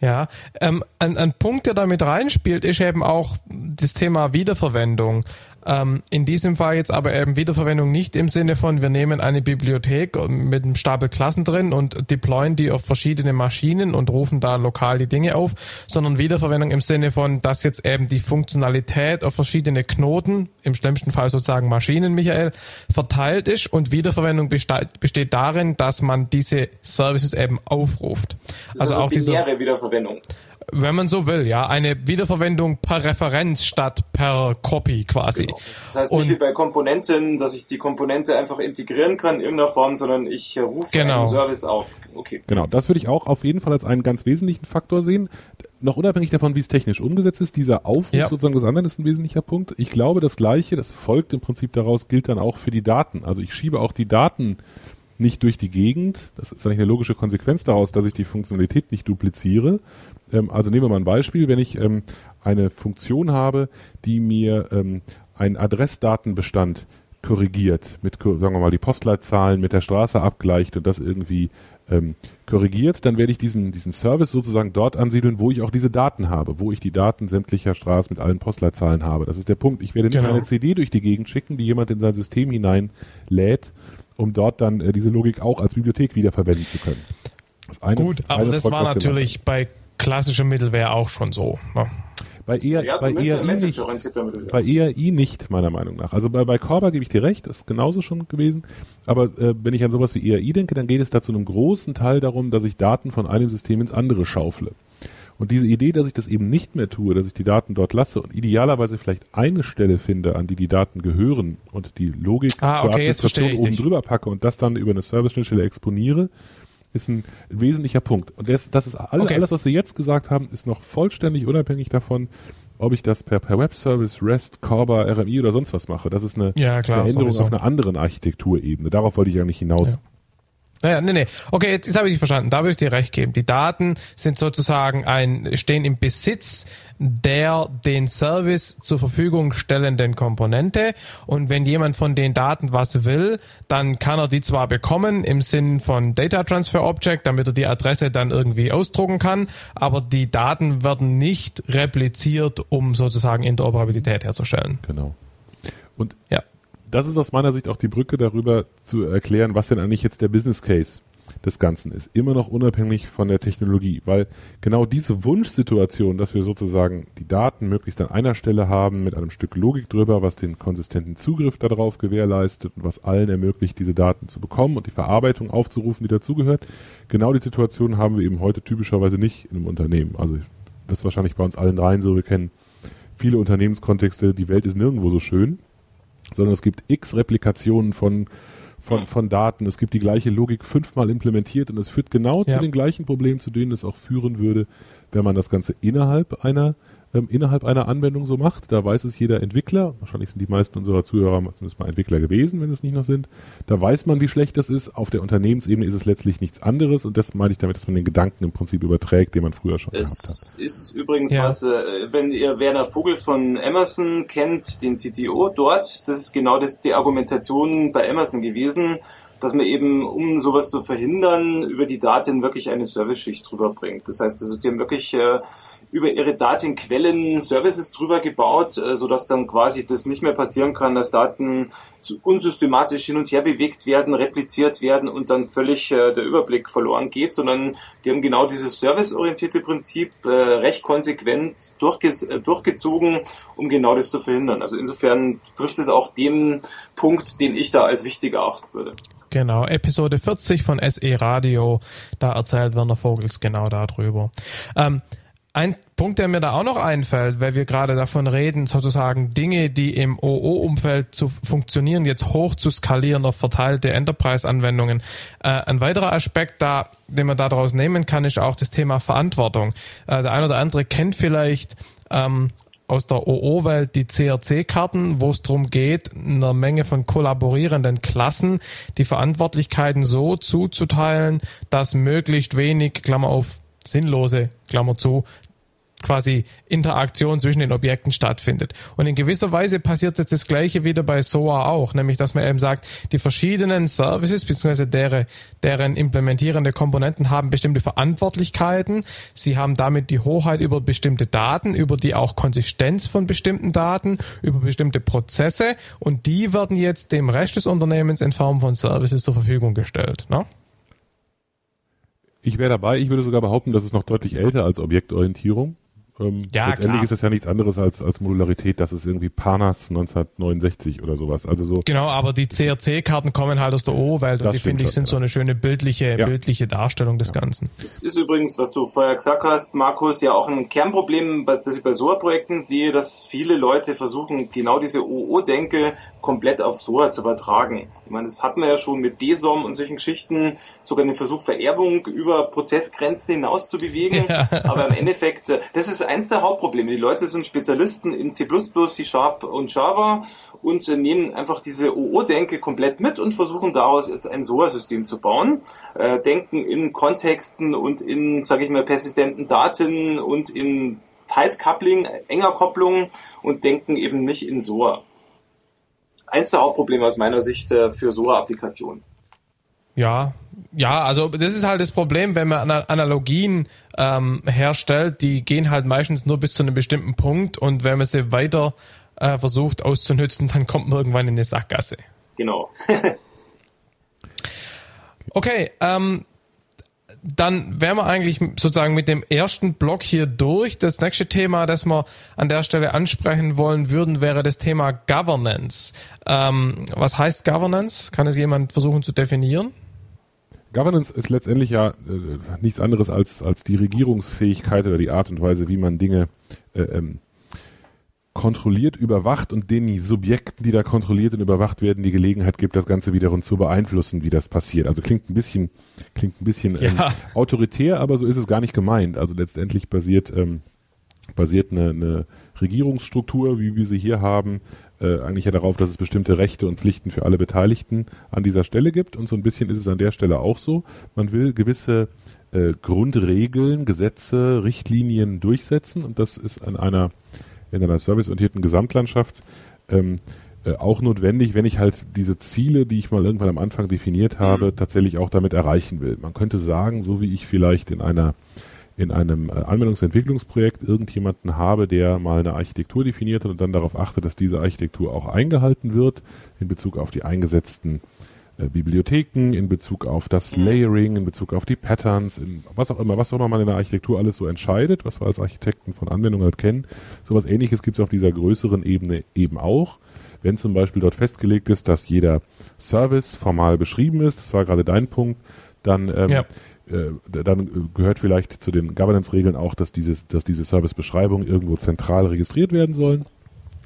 Ja, ähm, ein, ein Punkt, der damit reinspielt, ist eben auch das Thema Wiederverwendung. Ähm, in diesem Fall jetzt aber eben Wiederverwendung nicht im Sinne von, wir nehmen eine Bibliothek mit einem Stapel Klassen drin und deployen die auf verschiedene Maschinen und rufen da lokal die Dinge auf, sondern Wiederverwendung im Sinne von, dass jetzt eben die Funktionalität auf verschiedene Knoten, im schlimmsten Fall sozusagen Maschinen, Michael, verteilt ist und Wiederverwendung besteht darin, dass man diese Services eben aufruft. Also, also auch diese Wiederverwendung wenn man so will, ja, eine Wiederverwendung per Referenz statt per Copy quasi. Genau. Das heißt nicht und, wie bei Komponenten, dass ich die Komponente einfach integrieren kann in irgendeiner Form, sondern ich äh, rufe genau. einen Service auf. Okay. Genau, das würde ich auch auf jeden Fall als einen ganz wesentlichen Faktor sehen. Noch unabhängig davon, wie es technisch umgesetzt ist, dieser Aufruf ja. sozusagen des anderen ist ein wesentlicher Punkt. Ich glaube, das Gleiche, das folgt im Prinzip daraus, gilt dann auch für die Daten. Also ich schiebe auch die Daten nicht durch die Gegend. Das ist eigentlich eine logische Konsequenz daraus, dass ich die Funktionalität nicht dupliziere, ähm, also nehmen wir mal ein Beispiel, wenn ich ähm, eine Funktion habe, die mir ähm, einen Adressdatenbestand korrigiert, mit, sagen wir mal, die Postleitzahlen mit der Straße abgleicht und das irgendwie ähm, korrigiert, dann werde ich diesen, diesen Service sozusagen dort ansiedeln, wo ich auch diese Daten habe, wo ich die Daten sämtlicher Straßen mit allen Postleitzahlen habe. Das ist der Punkt. Ich werde nicht genau. eine CD durch die Gegend schicken, die jemand in sein System hineinlädt, um dort dann äh, diese Logik auch als Bibliothek wiederverwenden zu können. Das eine, Gut, aber das war natürlich bei klassische Mittelware auch schon so. Ne? Bei, eher, ja, bei, ERI nicht, bei ERI nicht, meiner Meinung nach. Also bei, bei Corba gebe ich dir recht, ist genauso schon gewesen. Aber äh, wenn ich an sowas wie ERI denke, dann geht es da zu einem großen Teil darum, dass ich Daten von einem System ins andere schaufle. Und diese Idee, dass ich das eben nicht mehr tue, dass ich die Daten dort lasse und idealerweise vielleicht eine Stelle finde, an die die Daten gehören und die Logik ah, zur okay, Administration oben drüber packe und das dann über eine Service-Schnittstelle exponiere, ist ein wesentlicher Punkt. Und das, das ist all, okay. alles, was wir jetzt gesagt haben, ist noch vollständig unabhängig davon, ob ich das per, per Webservice, REST, Corba, RMI oder sonst was mache. Das ist eine, ja, klar, eine Änderung auf einer anderen Architekturebene. Darauf wollte ich eigentlich hinaus. Ja. Naja, nee, nee. Okay, jetzt, jetzt habe ich dich verstanden. Da würde ich dir recht geben. Die Daten sind sozusagen ein, stehen im Besitz der den Service zur Verfügung stellenden Komponente. Und wenn jemand von den Daten was will, dann kann er die zwar bekommen im Sinn von Data Transfer Object, damit er die Adresse dann irgendwie ausdrucken kann, aber die Daten werden nicht repliziert, um sozusagen Interoperabilität herzustellen. Genau. Und ja. Das ist aus meiner Sicht auch die Brücke darüber zu erklären, was denn eigentlich jetzt der Business Case des Ganzen ist. Immer noch unabhängig von der Technologie, weil genau diese Wunschsituation, dass wir sozusagen die Daten möglichst an einer Stelle haben, mit einem Stück Logik drüber, was den konsistenten Zugriff darauf gewährleistet und was allen ermöglicht, diese Daten zu bekommen und die Verarbeitung aufzurufen, die dazugehört. Genau die Situation haben wir eben heute typischerweise nicht in einem Unternehmen. Also das ist wahrscheinlich bei uns allen dreien so. Wir kennen viele Unternehmenskontexte. Die Welt ist nirgendwo so schön, sondern es gibt x Replikationen von von, von Daten. Es gibt die gleiche Logik fünfmal implementiert und es führt genau ja. zu den gleichen Problemen, zu denen es auch führen würde, wenn man das Ganze innerhalb einer ähm, innerhalb einer Anwendung so macht. Da weiß es jeder Entwickler, wahrscheinlich sind die meisten unserer Zuhörer zumindest mal Entwickler gewesen, wenn es nicht noch sind. Da weiß man, wie schlecht das ist. Auf der Unternehmensebene ist es letztlich nichts anderes und das meine ich damit, dass man den Gedanken im Prinzip überträgt, den man früher schon es gehabt hat. Es ist übrigens ja. was, äh, wenn ihr Werner Vogels von Amazon kennt, den CTO dort, das ist genau das, die Argumentation bei Amazon gewesen dass man eben, um sowas zu verhindern, über die Daten wirklich eine Service-Schicht drüber bringt. Das heißt, also die haben wirklich äh, über ihre Datenquellen Services drüber gebaut, äh, sodass dann quasi das nicht mehr passieren kann, dass Daten unsystematisch hin und her bewegt werden, repliziert werden und dann völlig äh, der Überblick verloren geht, sondern die haben genau dieses serviceorientierte Prinzip äh, recht konsequent durchge durchgezogen, um genau das zu verhindern. Also insofern trifft es auch den Punkt, den ich da als wichtig erachten würde. Genau, Episode 40 von SE Radio, da erzählt Werner Vogels genau darüber. Ähm, ein Punkt, der mir da auch noch einfällt, weil wir gerade davon reden, sozusagen Dinge, die im OO-Umfeld zu funktionieren, jetzt hoch zu skalieren auf verteilte Enterprise-Anwendungen. Äh, ein weiterer Aspekt, da, den man daraus nehmen kann, ist auch das Thema Verantwortung. Äh, der eine oder andere kennt vielleicht ähm, aus der OO-Welt die CRC-Karten, wo es darum geht, einer Menge von kollaborierenden Klassen die Verantwortlichkeiten so zuzuteilen, dass möglichst wenig, Klammer auf, sinnlose, Klammer zu, quasi Interaktion zwischen den Objekten stattfindet. Und in gewisser Weise passiert jetzt das Gleiche wieder bei SOA auch, nämlich dass man eben sagt, die verschiedenen Services bzw. Deren, deren implementierende Komponenten haben bestimmte Verantwortlichkeiten. Sie haben damit die Hoheit über bestimmte Daten, über die auch Konsistenz von bestimmten Daten, über bestimmte Prozesse und die werden jetzt dem Rest des Unternehmens in Form von Services zur Verfügung gestellt. Ne? Ich wäre dabei. Ich würde sogar behaupten, das ist noch deutlich älter als Objektorientierung. Ähm, ja, letztendlich klar. ist es ja nichts anderes als, als Modularität. Das ist irgendwie Panas 1969 oder sowas. Also so. Genau, aber die CRC-Karten kommen halt aus der O-Welt und die finde ich sind ja. so eine schöne bildliche, ja. bildliche Darstellung des ja. Ganzen. Das ist übrigens, was du vorher gesagt hast, Markus, ja auch ein Kernproblem, das ich bei SOA-Projekten sehe, dass viele Leute versuchen, genau diese OO-Denke komplett auf SOA zu übertragen. Ich meine, das hatten wir ja schon mit DSOM und solchen Geschichten, sogar den Versuch, Vererbung über Prozessgrenzen hinaus zu bewegen. Aber im Endeffekt, äh, das ist eins der Hauptprobleme. Die Leute sind Spezialisten in C++, C Sharp und Java und nehmen einfach diese OO-Denke komplett mit und versuchen daraus jetzt ein SOA-System zu bauen. Äh, denken in Kontexten und in, sage ich mal, persistenten Daten und in Tight Coupling, enger Kopplung und denken eben nicht in SOA. Eins der Hauptprobleme aus meiner Sicht äh, für SOA-Applikationen. Ja, ja, also das ist halt das Problem, wenn man Analogien ähm, herstellt, die gehen halt meistens nur bis zu einem bestimmten Punkt und wenn man sie weiter äh, versucht auszunützen, dann kommt man irgendwann in eine Sackgasse. Genau. okay, ähm, dann wären wir eigentlich sozusagen mit dem ersten Block hier durch. Das nächste Thema, das wir an der Stelle ansprechen wollen würden, wäre das Thema Governance. Ähm, was heißt Governance? Kann es jemand versuchen zu definieren? Governance ist letztendlich ja äh, nichts anderes als, als die Regierungsfähigkeit oder die Art und Weise, wie man Dinge äh, ähm, kontrolliert, überwacht und den Subjekten, die da kontrolliert und überwacht werden, die Gelegenheit gibt, das Ganze wiederum zu beeinflussen, wie das passiert. Also klingt ein bisschen, klingt ein bisschen ähm, ja. autoritär, aber so ist es gar nicht gemeint. Also letztendlich basiert, ähm, basiert eine, eine Regierungsstruktur, wie wir sie hier haben, äh, eigentlich ja darauf, dass es bestimmte Rechte und Pflichten für alle Beteiligten an dieser Stelle gibt. Und so ein bisschen ist es an der Stelle auch so. Man will gewisse äh, Grundregeln, Gesetze, Richtlinien durchsetzen. Und das ist an einer, in einer serviceorientierten Gesamtlandschaft ähm, äh, auch notwendig, wenn ich halt diese Ziele, die ich mal irgendwann am Anfang definiert habe, mhm. tatsächlich auch damit erreichen will. Man könnte sagen, so wie ich vielleicht in einer in einem äh, Anwendungsentwicklungsprojekt irgendjemanden habe, der mal eine Architektur definiert hat und dann darauf achtet, dass diese Architektur auch eingehalten wird in Bezug auf die eingesetzten äh, Bibliotheken, in Bezug auf das mhm. Layering, in Bezug auf die Patterns, in was auch immer, was auch immer man in der Architektur alles so entscheidet, was wir als Architekten von Anwendungen halt kennen. Sowas ähnliches gibt es auf dieser größeren Ebene eben auch. Wenn zum Beispiel dort festgelegt ist, dass jeder Service formal beschrieben ist, das war gerade dein Punkt, dann ähm, ja dann gehört vielleicht zu den Governance-Regeln auch, dass, dieses, dass diese Service-Beschreibungen irgendwo zentral registriert werden sollen,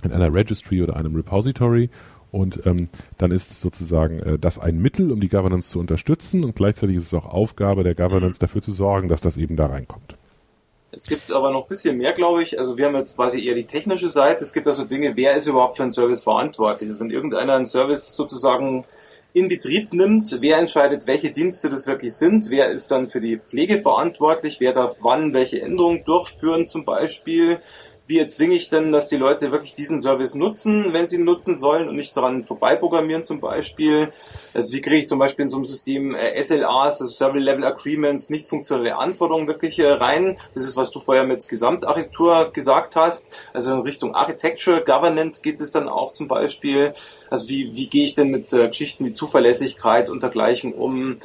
in einer Registry oder einem Repository. Und ähm, dann ist sozusagen äh, das ein Mittel, um die Governance zu unterstützen und gleichzeitig ist es auch Aufgabe der Governance dafür zu sorgen, dass das eben da reinkommt. Es gibt aber noch ein bisschen mehr, glaube ich. Also wir haben jetzt quasi eher die technische Seite. Es gibt also Dinge, wer ist überhaupt für einen Service verantwortlich? Also wenn irgendeiner einen Service sozusagen in Betrieb nimmt, wer entscheidet, welche Dienste das wirklich sind, wer ist dann für die Pflege verantwortlich, wer darf wann welche Änderungen durchführen zum Beispiel, wie erzwinge ich denn, dass die Leute wirklich diesen Service nutzen, wenn sie ihn nutzen sollen und nicht daran vorbeiprogrammieren zum Beispiel. Also wie kriege ich zum Beispiel in so einem System äh, SLAs, also Server Level Agreements, nicht funktionelle Anforderungen wirklich äh, rein. Das ist, was du vorher mit Gesamtarchitektur gesagt hast. Also in Richtung Architecture, Governance geht es dann auch zum Beispiel. Also wie, wie gehe ich denn mit äh, Geschichten wie Zuverlässigkeit und dergleichen um?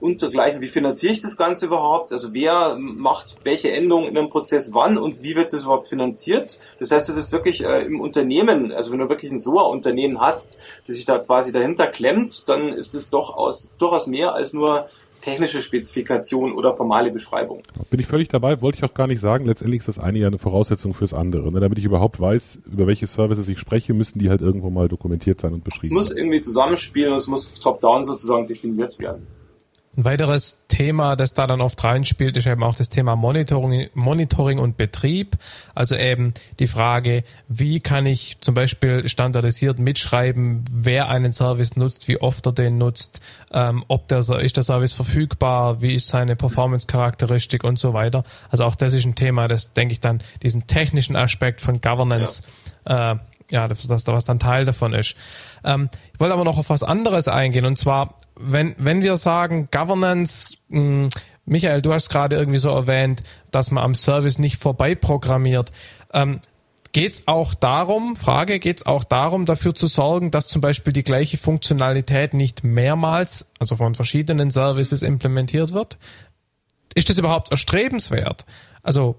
Und dergleichen. Wie finanziere ich das Ganze überhaupt? Also wer macht welche Änderungen in einem Prozess wann und wie wird das überhaupt finanziert? Das heißt, das ist wirklich äh, im Unternehmen, also wenn du wirklich ein SOA-Unternehmen hast, das sich da quasi dahinter klemmt, dann ist es doch aus, durchaus mehr als nur technische Spezifikation oder formale Beschreibung. Bin ich völlig dabei, wollte ich auch gar nicht sagen. Letztendlich ist das eine ja eine Voraussetzung fürs andere. Ne? Damit ich überhaupt weiß, über welche Services ich spreche, müssen die halt irgendwo mal dokumentiert sein und beschrieben werden. Es muss irgendwie zusammenspielen und es muss top-down sozusagen definiert werden. Ein weiteres Thema, das da dann oft reinspielt, ist eben auch das Thema Monitoring, Monitoring und Betrieb. Also eben die Frage, wie kann ich zum Beispiel standardisiert mitschreiben, wer einen Service nutzt, wie oft er den nutzt, ähm, ob der, ist der Service verfügbar, wie ist seine Performance-Charakteristik und so weiter. Also auch das ist ein Thema, das denke ich dann diesen technischen Aspekt von Governance ja. äh, ja, dass, dass da was dann Teil davon ist. Ähm, ich wollte aber noch auf was anderes eingehen und zwar wenn, wenn wir sagen Governance, mh, hm, Michael, du hast gerade irgendwie so erwähnt, dass man am Service nicht vorbei programmiert. Ähm, geht es auch darum, Frage, geht es auch darum, dafür zu sorgen, dass zum Beispiel die gleiche Funktionalität nicht mehrmals, also von verschiedenen Services implementiert wird? Ist das überhaupt erstrebenswert? Also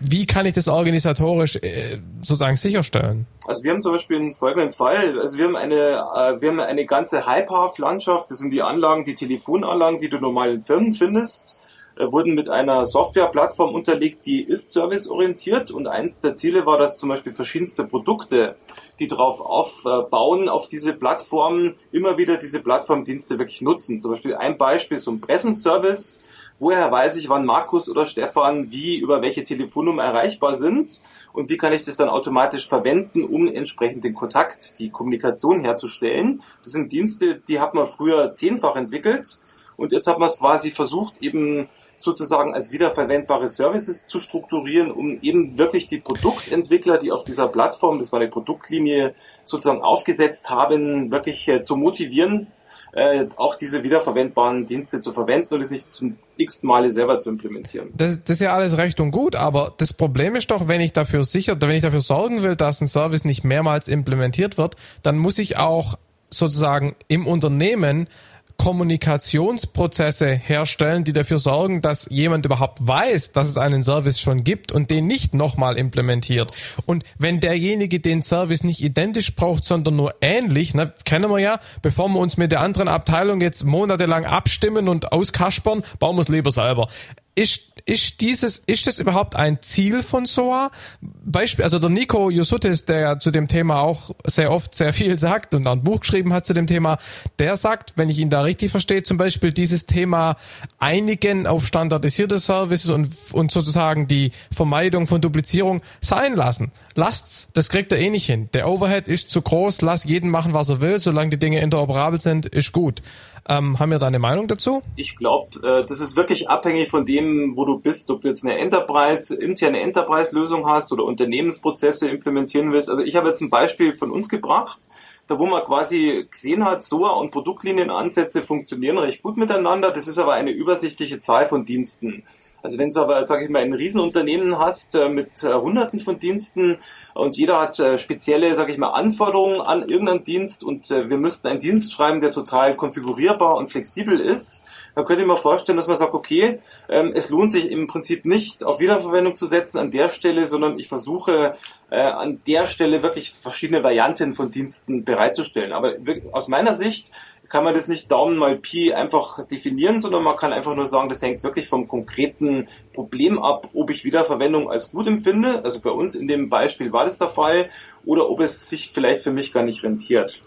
wie kann ich das organisatorisch äh, sozusagen sicherstellen? Also wir haben zum Beispiel einen folgenden Fall. Also wir haben eine, äh, wir haben eine ganze High-Path-Landschaft. Das sind die Anlagen, die Telefonanlagen, die du normal in Firmen findest wurden mit einer Softwareplattform unterlegt, die ist serviceorientiert und eins der Ziele war, dass zum Beispiel verschiedenste Produkte, die darauf aufbauen, auf diese Plattformen, immer wieder diese Plattformdienste wirklich nutzen. Zum Beispiel ein Beispiel, so ein Pressenservice, woher weiß ich, wann Markus oder Stefan wie über welche Telefonnummer erreichbar sind und wie kann ich das dann automatisch verwenden, um entsprechend den Kontakt, die Kommunikation herzustellen. Das sind Dienste, die hat man früher zehnfach entwickelt und jetzt hat man es quasi versucht, eben sozusagen als wiederverwendbare Services zu strukturieren, um eben wirklich die Produktentwickler, die auf dieser Plattform, das war eine Produktlinie, sozusagen aufgesetzt haben, wirklich äh, zu motivieren, äh, auch diese wiederverwendbaren Dienste zu verwenden und es nicht zum x Male selber zu implementieren. Das, das ist ja alles recht und gut, aber das Problem ist doch, wenn ich dafür sicher, wenn ich dafür sorgen will, dass ein Service nicht mehrmals implementiert wird, dann muss ich auch sozusagen im Unternehmen Kommunikationsprozesse herstellen, die dafür sorgen, dass jemand überhaupt weiß, dass es einen Service schon gibt und den nicht nochmal implementiert. Und wenn derjenige den Service nicht identisch braucht, sondern nur ähnlich, ne, kennen wir ja, bevor wir uns mit der anderen Abteilung jetzt monatelang abstimmen und auskaspern, bauen wir es lieber selber ist, ist dieses, ist das überhaupt ein Ziel von SOA? Beispiel, also der Nico Yusutis, der ja zu dem Thema auch sehr oft sehr viel sagt und ein Buch geschrieben hat zu dem Thema, der sagt, wenn ich ihn da richtig verstehe, zum Beispiel dieses Thema einigen auf standardisierte Services und, und sozusagen die Vermeidung von Duplizierung sein lassen. Lasst's, das kriegt er eh nicht hin. Der Overhead ist zu groß, lass jeden machen, was er will, solange die Dinge interoperabel sind, ist gut. Ähm, haben wir da eine Meinung dazu? Ich glaube, äh, das ist wirklich abhängig von dem, wo du bist, ob du jetzt eine Enterprise, interne Enterprise-Lösung hast oder Unternehmensprozesse implementieren willst. Also ich habe jetzt ein Beispiel von uns gebracht, da wo man quasi gesehen hat, SOA und Produktlinienansätze funktionieren recht gut miteinander. Das ist aber eine übersichtliche Zahl von Diensten. Also wenn du aber, sage ich mal, ein Riesenunternehmen hast äh, mit äh, Hunderten von Diensten und jeder hat äh, spezielle, sage ich mal, Anforderungen an irgendeinen Dienst und wir müssten einen Dienst schreiben, der total konfigurierbar und flexibel ist, dann könnte ich mir vorstellen, dass man sagt, okay, ähm, es lohnt sich im Prinzip nicht auf Wiederverwendung zu setzen an der Stelle, sondern ich versuche an der Stelle wirklich verschiedene Varianten von Diensten bereitzustellen. Aber aus meiner Sicht kann man das nicht Daumen mal Pi einfach definieren, sondern man kann einfach nur sagen, das hängt wirklich vom konkreten Problem ab, ob ich Wiederverwendung als gut empfinde. Also bei uns in dem Beispiel war das der Fall oder ob es sich vielleicht für mich gar nicht rentiert.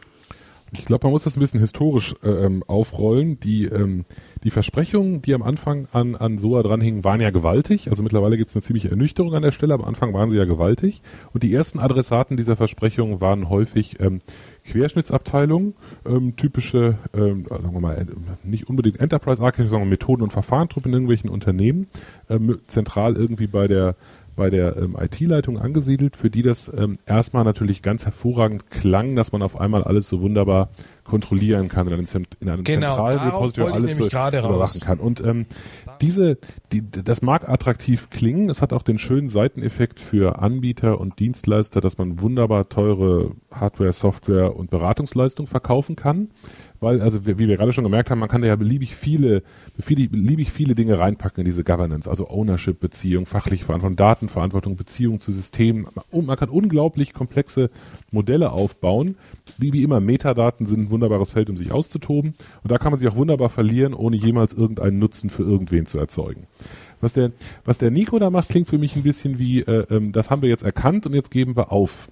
Ich glaube, man muss das ein bisschen historisch äh, ähm, aufrollen. Die, ähm, die Versprechungen, die am Anfang an, an SOA dranhingen, waren ja gewaltig. Also mittlerweile gibt es eine ziemliche Ernüchterung an der Stelle. Am Anfang waren sie ja gewaltig. Und die ersten Adressaten dieser Versprechungen waren häufig ähm, Querschnittsabteilungen, ähm, typische, ähm, sagen wir mal, nicht unbedingt Enterprise Architecture, sondern Methoden- und Verfahrentruppen in irgendwelchen Unternehmen, ähm, zentral irgendwie bei der bei der ähm, IT-Leitung angesiedelt, für die das ähm, erstmal natürlich ganz hervorragend klang, dass man auf einmal alles so wunderbar kontrollieren kann in einem, in einem genau, zentralen Repository alles so überwachen kann. Und ähm, diese, die, das mag attraktiv klingen, es hat auch den schönen Seiteneffekt für Anbieter und Dienstleister, dass man wunderbar teure Hardware, Software und Beratungsleistung verkaufen kann weil, also wie wir gerade schon gemerkt haben, man kann da ja beliebig viele, beliebig viele Dinge reinpacken in diese Governance, also Ownership, Beziehung, fachliche Verantwortung, Datenverantwortung, Beziehung zu Systemen. Man kann unglaublich komplexe Modelle aufbauen. Wie, wie immer, Metadaten sind ein wunderbares Feld, um sich auszutoben. Und da kann man sich auch wunderbar verlieren, ohne jemals irgendeinen Nutzen für irgendwen zu erzeugen. Was der, was der Nico da macht, klingt für mich ein bisschen wie, äh, ähm, das haben wir jetzt erkannt und jetzt geben wir auf.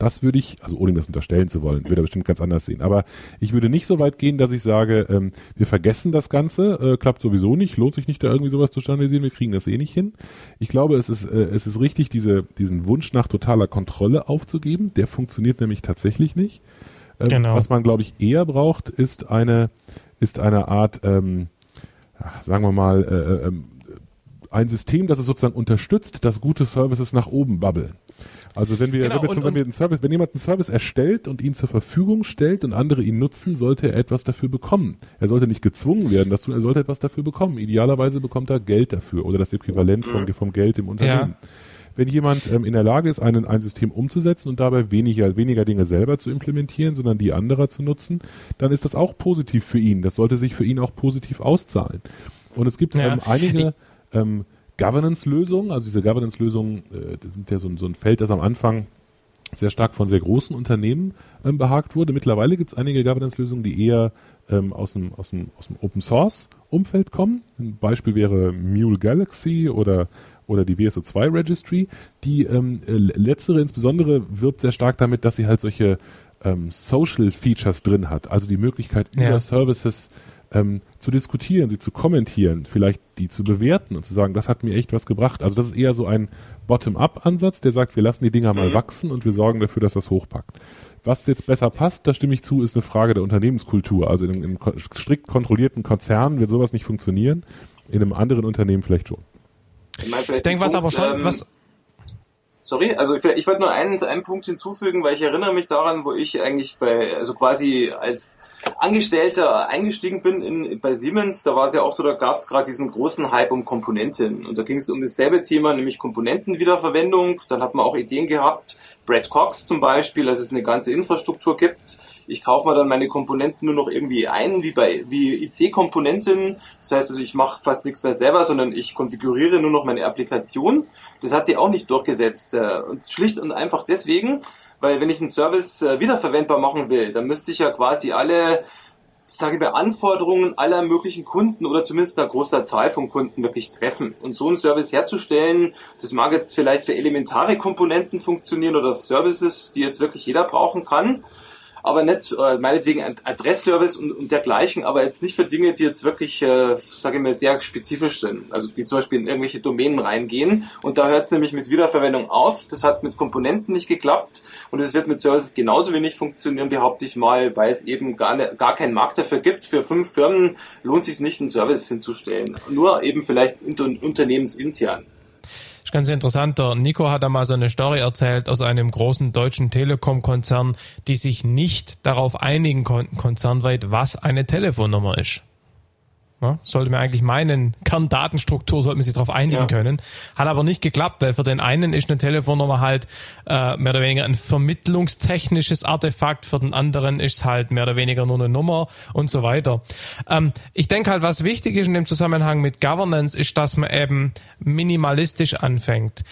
Das würde ich, also ohne ihm das unterstellen zu wollen, würde er bestimmt ganz anders sehen. Aber ich würde nicht so weit gehen, dass ich sage, ähm, wir vergessen das Ganze, äh, klappt sowieso nicht, lohnt sich nicht da irgendwie sowas zu standardisieren, wir kriegen das eh nicht hin. Ich glaube, es ist, äh, es ist richtig, diese, diesen Wunsch nach totaler Kontrolle aufzugeben. Der funktioniert nämlich tatsächlich nicht. Ähm, genau. Was man, glaube ich, eher braucht, ist eine, ist eine Art, ähm, sagen wir mal, äh, äh, ähm, ein System, das es sozusagen unterstützt, dass gute Services nach oben babbeln. Also wenn wir, genau, wenn, wir zum, wenn wir einen Service, wenn jemand einen Service erstellt und ihn zur Verfügung stellt und andere ihn nutzen, sollte er etwas dafür bekommen. Er sollte nicht gezwungen werden dazu, er sollte etwas dafür bekommen. Idealerweise bekommt er Geld dafür oder das Äquivalent vom, vom Geld im Unternehmen. Ja. Wenn jemand ähm, in der Lage ist, einen, ein System umzusetzen und dabei weniger, weniger Dinge selber zu implementieren, sondern die anderer zu nutzen, dann ist das auch positiv für ihn. Das sollte sich für ihn auch positiv auszahlen. Und es gibt ja. ähm, einige ähm, Governance-Lösungen. Also diese Governance-Lösungen äh, sind ja so, so, ein Feld, das am Anfang sehr stark von sehr großen Unternehmen ähm, behagt wurde. Mittlerweile gibt es einige Governance-Lösungen, die eher ähm, aus, dem, aus, dem, aus dem Open-Source-Umfeld kommen. Ein Beispiel wäre Mule Galaxy oder oder die WSO2 Registry. Die ähm, äh, letztere insbesondere wirbt sehr stark damit, dass sie halt solche ähm, Social Features drin hat, also die Möglichkeit ja. über Services ähm, zu diskutieren, sie zu kommentieren, vielleicht die zu bewerten und zu sagen, das hat mir echt was gebracht. Also das ist eher so ein Bottom-up-Ansatz, der sagt, wir lassen die Dinger mal mhm. wachsen und wir sorgen dafür, dass das hochpackt. Was jetzt besser passt, da stimme ich zu, ist eine Frage der Unternehmenskultur. Also in einem, in einem strikt kontrollierten Konzern wird sowas nicht funktionieren, in einem anderen Unternehmen vielleicht schon. Ich, mein, ich denke, was aber schon, ähm, was, Sorry, also ich, ich wollte nur einen, einen Punkt hinzufügen, weil ich erinnere mich daran, wo ich eigentlich bei, also quasi als Angestellter eingestiegen bin in, bei Siemens, da war es ja auch so, da gab es gerade diesen großen Hype um Komponenten. Und da ging es um dasselbe Thema, nämlich Komponentenwiederverwendung. Dann hat man auch Ideen gehabt, Brad Cox zum Beispiel, dass es eine ganze Infrastruktur gibt. Ich kaufe mir dann meine Komponenten nur noch irgendwie ein, wie bei wie IC-Komponenten. Das heißt also, ich mache fast nichts mehr selber, sondern ich konfiguriere nur noch meine Applikation. Das hat sie auch nicht durchgesetzt. Äh, und schlicht und einfach deswegen, weil wenn ich einen Service äh, wiederverwendbar machen will, dann müsste ich ja quasi alle sage ich mal, Anforderungen aller möglichen Kunden oder zumindest einer großer Zahl von Kunden wirklich treffen. Und so einen Service herzustellen, das mag jetzt vielleicht für elementare Komponenten funktionieren oder Services, die jetzt wirklich jeder brauchen kann aber nicht, äh, meinetwegen Adressservice und, und dergleichen, aber jetzt nicht für Dinge, die jetzt wirklich, äh, sage ich mal, sehr spezifisch sind. Also die zum Beispiel in irgendwelche Domänen reingehen und da hört es nämlich mit Wiederverwendung auf. Das hat mit Komponenten nicht geklappt und es wird mit Services genauso wenig funktionieren, behaupte ich mal, weil es eben gar, ne, gar keinen Markt dafür gibt. Für fünf Firmen lohnt sich nicht, einen Service hinzustellen. Nur eben vielleicht unter, unternehmensintern ist ganz interessant. Der Nico hat da mal so eine Story erzählt aus einem großen deutschen Telekom-Konzern, die sich nicht darauf einigen konnten, konzernweit, was eine Telefonnummer ist. Ja, sollte man eigentlich meinen, Kerndatenstruktur sollte man sich darauf einigen ja. können. Hat aber nicht geklappt, weil für den einen ist eine Telefonnummer halt äh, mehr oder weniger ein vermittlungstechnisches Artefakt, für den anderen ist es halt mehr oder weniger nur eine Nummer und so weiter. Ähm, ich denke halt, was wichtig ist in dem Zusammenhang mit Governance, ist, dass man eben minimalistisch anfängt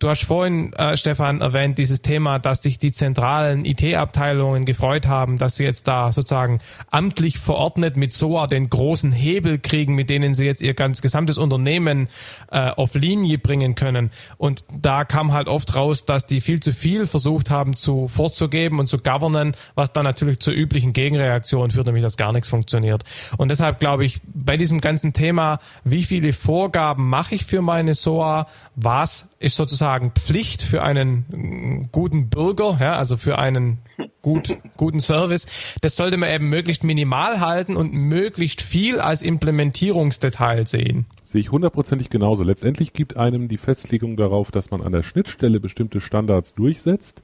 Du hast vorhin, äh, Stefan, erwähnt, dieses Thema, dass sich die zentralen IT-Abteilungen gefreut haben, dass sie jetzt da sozusagen amtlich verordnet mit SOA den großen Hebel kriegen, mit denen sie jetzt ihr ganz gesamtes Unternehmen äh, auf Linie bringen können. Und da kam halt oft raus, dass die viel zu viel versucht haben zu vorzugeben und zu governen, was dann natürlich zur üblichen Gegenreaktion führt, nämlich dass gar nichts funktioniert. Und deshalb glaube ich, bei diesem ganzen Thema, wie viele Vorgaben mache ich für meine SOA, was ist sozusagen Pflicht für einen mm, guten Bürger, ja, also für einen gut, guten Service. Das sollte man eben möglichst minimal halten und möglichst viel als Implementierungsdetail sehen. Sehe ich hundertprozentig genauso. Letztendlich gibt einem die Festlegung darauf, dass man an der Schnittstelle bestimmte Standards durchsetzt,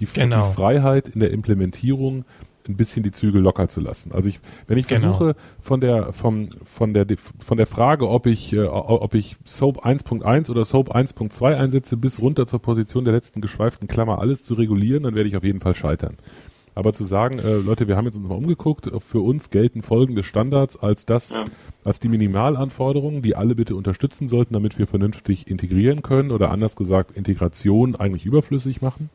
die, genau. die Freiheit in der Implementierung ein bisschen die Zügel locker zu lassen. Also ich, wenn ich genau. versuche von der vom von der von der Frage, ob ich äh, ob ich SOAP 1.1 oder SOAP 1.2 einsetze, bis runter zur Position der letzten geschweiften Klammer alles zu regulieren, dann werde ich auf jeden Fall scheitern. Aber zu sagen, äh, Leute, wir haben jetzt uns mal umgeguckt, für uns gelten folgende Standards als das, ja. als die Minimalanforderungen, die alle bitte unterstützen sollten, damit wir vernünftig integrieren können oder anders gesagt Integration eigentlich überflüssig machen.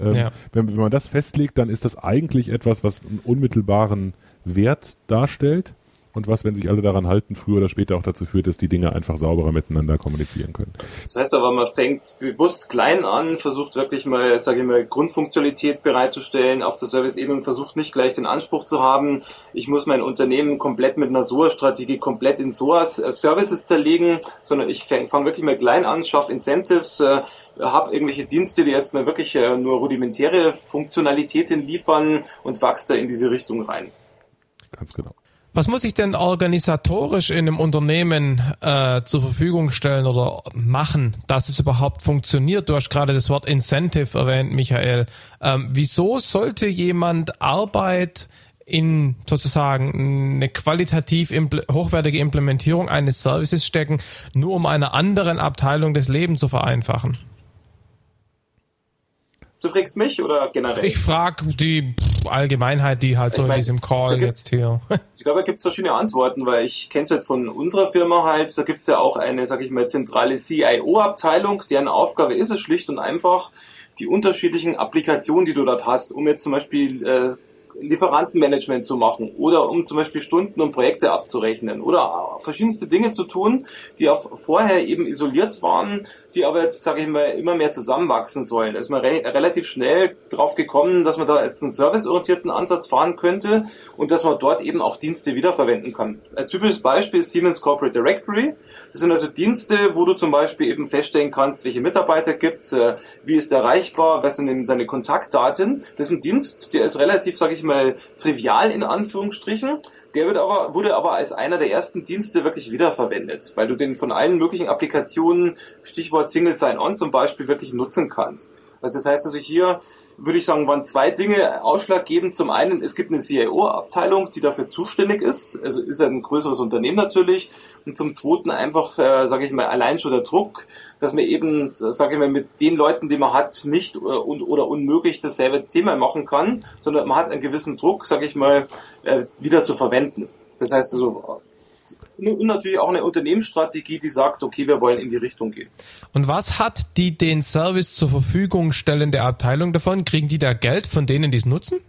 Ähm, ja. wenn, wenn man das festlegt, dann ist das eigentlich etwas, was einen unmittelbaren Wert darstellt und was, wenn sich alle daran halten, früher oder später auch dazu führt, dass die Dinge einfach sauberer miteinander kommunizieren können. Das heißt aber, man fängt bewusst klein an, versucht wirklich mal, sage ich mal, Grundfunktionalität bereitzustellen auf der Service-Ebene und versucht nicht gleich den Anspruch zu haben, ich muss mein Unternehmen komplett mit einer SOA-Strategie komplett in SOA-Services äh, zerlegen, sondern ich fange fang wirklich mal klein an, schaffe Incentives, äh, habe irgendwelche Dienste, die erstmal wirklich äh, nur rudimentäre Funktionalitäten liefern und wachse da in diese Richtung rein. Ganz genau. Was muss ich denn organisatorisch in einem Unternehmen äh, zur Verfügung stellen oder machen, dass es überhaupt funktioniert? Du hast gerade das Wort Incentive erwähnt, Michael. Ähm, wieso sollte jemand Arbeit in sozusagen eine qualitativ impl hochwertige Implementierung eines Services stecken, nur um einer anderen Abteilung das Leben zu vereinfachen? Du fragst mich oder generell? Ich frage die Allgemeinheit, die halt ich so mein, in diesem Call jetzt hier. Ich glaube, da gibt es verschiedene Antworten, weil ich kenne es halt von unserer Firma halt, da gibt es ja auch eine, sag ich mal, zentrale CIO-Abteilung, deren Aufgabe ist es schlicht und einfach, die unterschiedlichen Applikationen, die du dort hast, um jetzt zum Beispiel äh, Lieferantenmanagement zu machen oder um zum Beispiel Stunden und Projekte abzurechnen oder verschiedenste Dinge zu tun, die auch vorher eben isoliert waren, die aber jetzt, sage ich mal, immer mehr zusammenwachsen sollen. Da ist man re relativ schnell drauf gekommen, dass man da jetzt einen serviceorientierten Ansatz fahren könnte und dass man dort eben auch Dienste wiederverwenden kann. Ein typisches Beispiel ist Siemens Corporate Directory. Das sind also Dienste, wo du zum Beispiel eben feststellen kannst, welche Mitarbeiter gibt's, äh, wie ist er erreichbar, was sind eben seine Kontaktdaten. Das ist ein Dienst, der ist relativ, sage ich mal, trivial in Anführungsstrichen. Der wird aber, wurde aber als einer der ersten Dienste wirklich wiederverwendet, weil du den von allen möglichen Applikationen, Stichwort Single Sign-On zum Beispiel, wirklich nutzen kannst. Also das heißt also hier würde ich sagen, waren zwei Dinge ausschlaggebend. Zum einen, es gibt eine CIO-Abteilung, die dafür zuständig ist. Also ist ein größeres Unternehmen natürlich. Und zum zweiten einfach, äh, sage ich mal, allein schon der Druck, dass man eben, sage ich mal, mit den Leuten, die man hat, nicht äh, un oder unmöglich dasselbe zehnmal machen kann, sondern man hat einen gewissen Druck, sage ich mal, äh, wieder zu verwenden. Das heißt also, und natürlich auch eine Unternehmensstrategie, die sagt, okay, wir wollen in die Richtung gehen. Und was hat die den Service zur Verfügung stellende Abteilung davon? Kriegen die da Geld von denen, die es nutzen?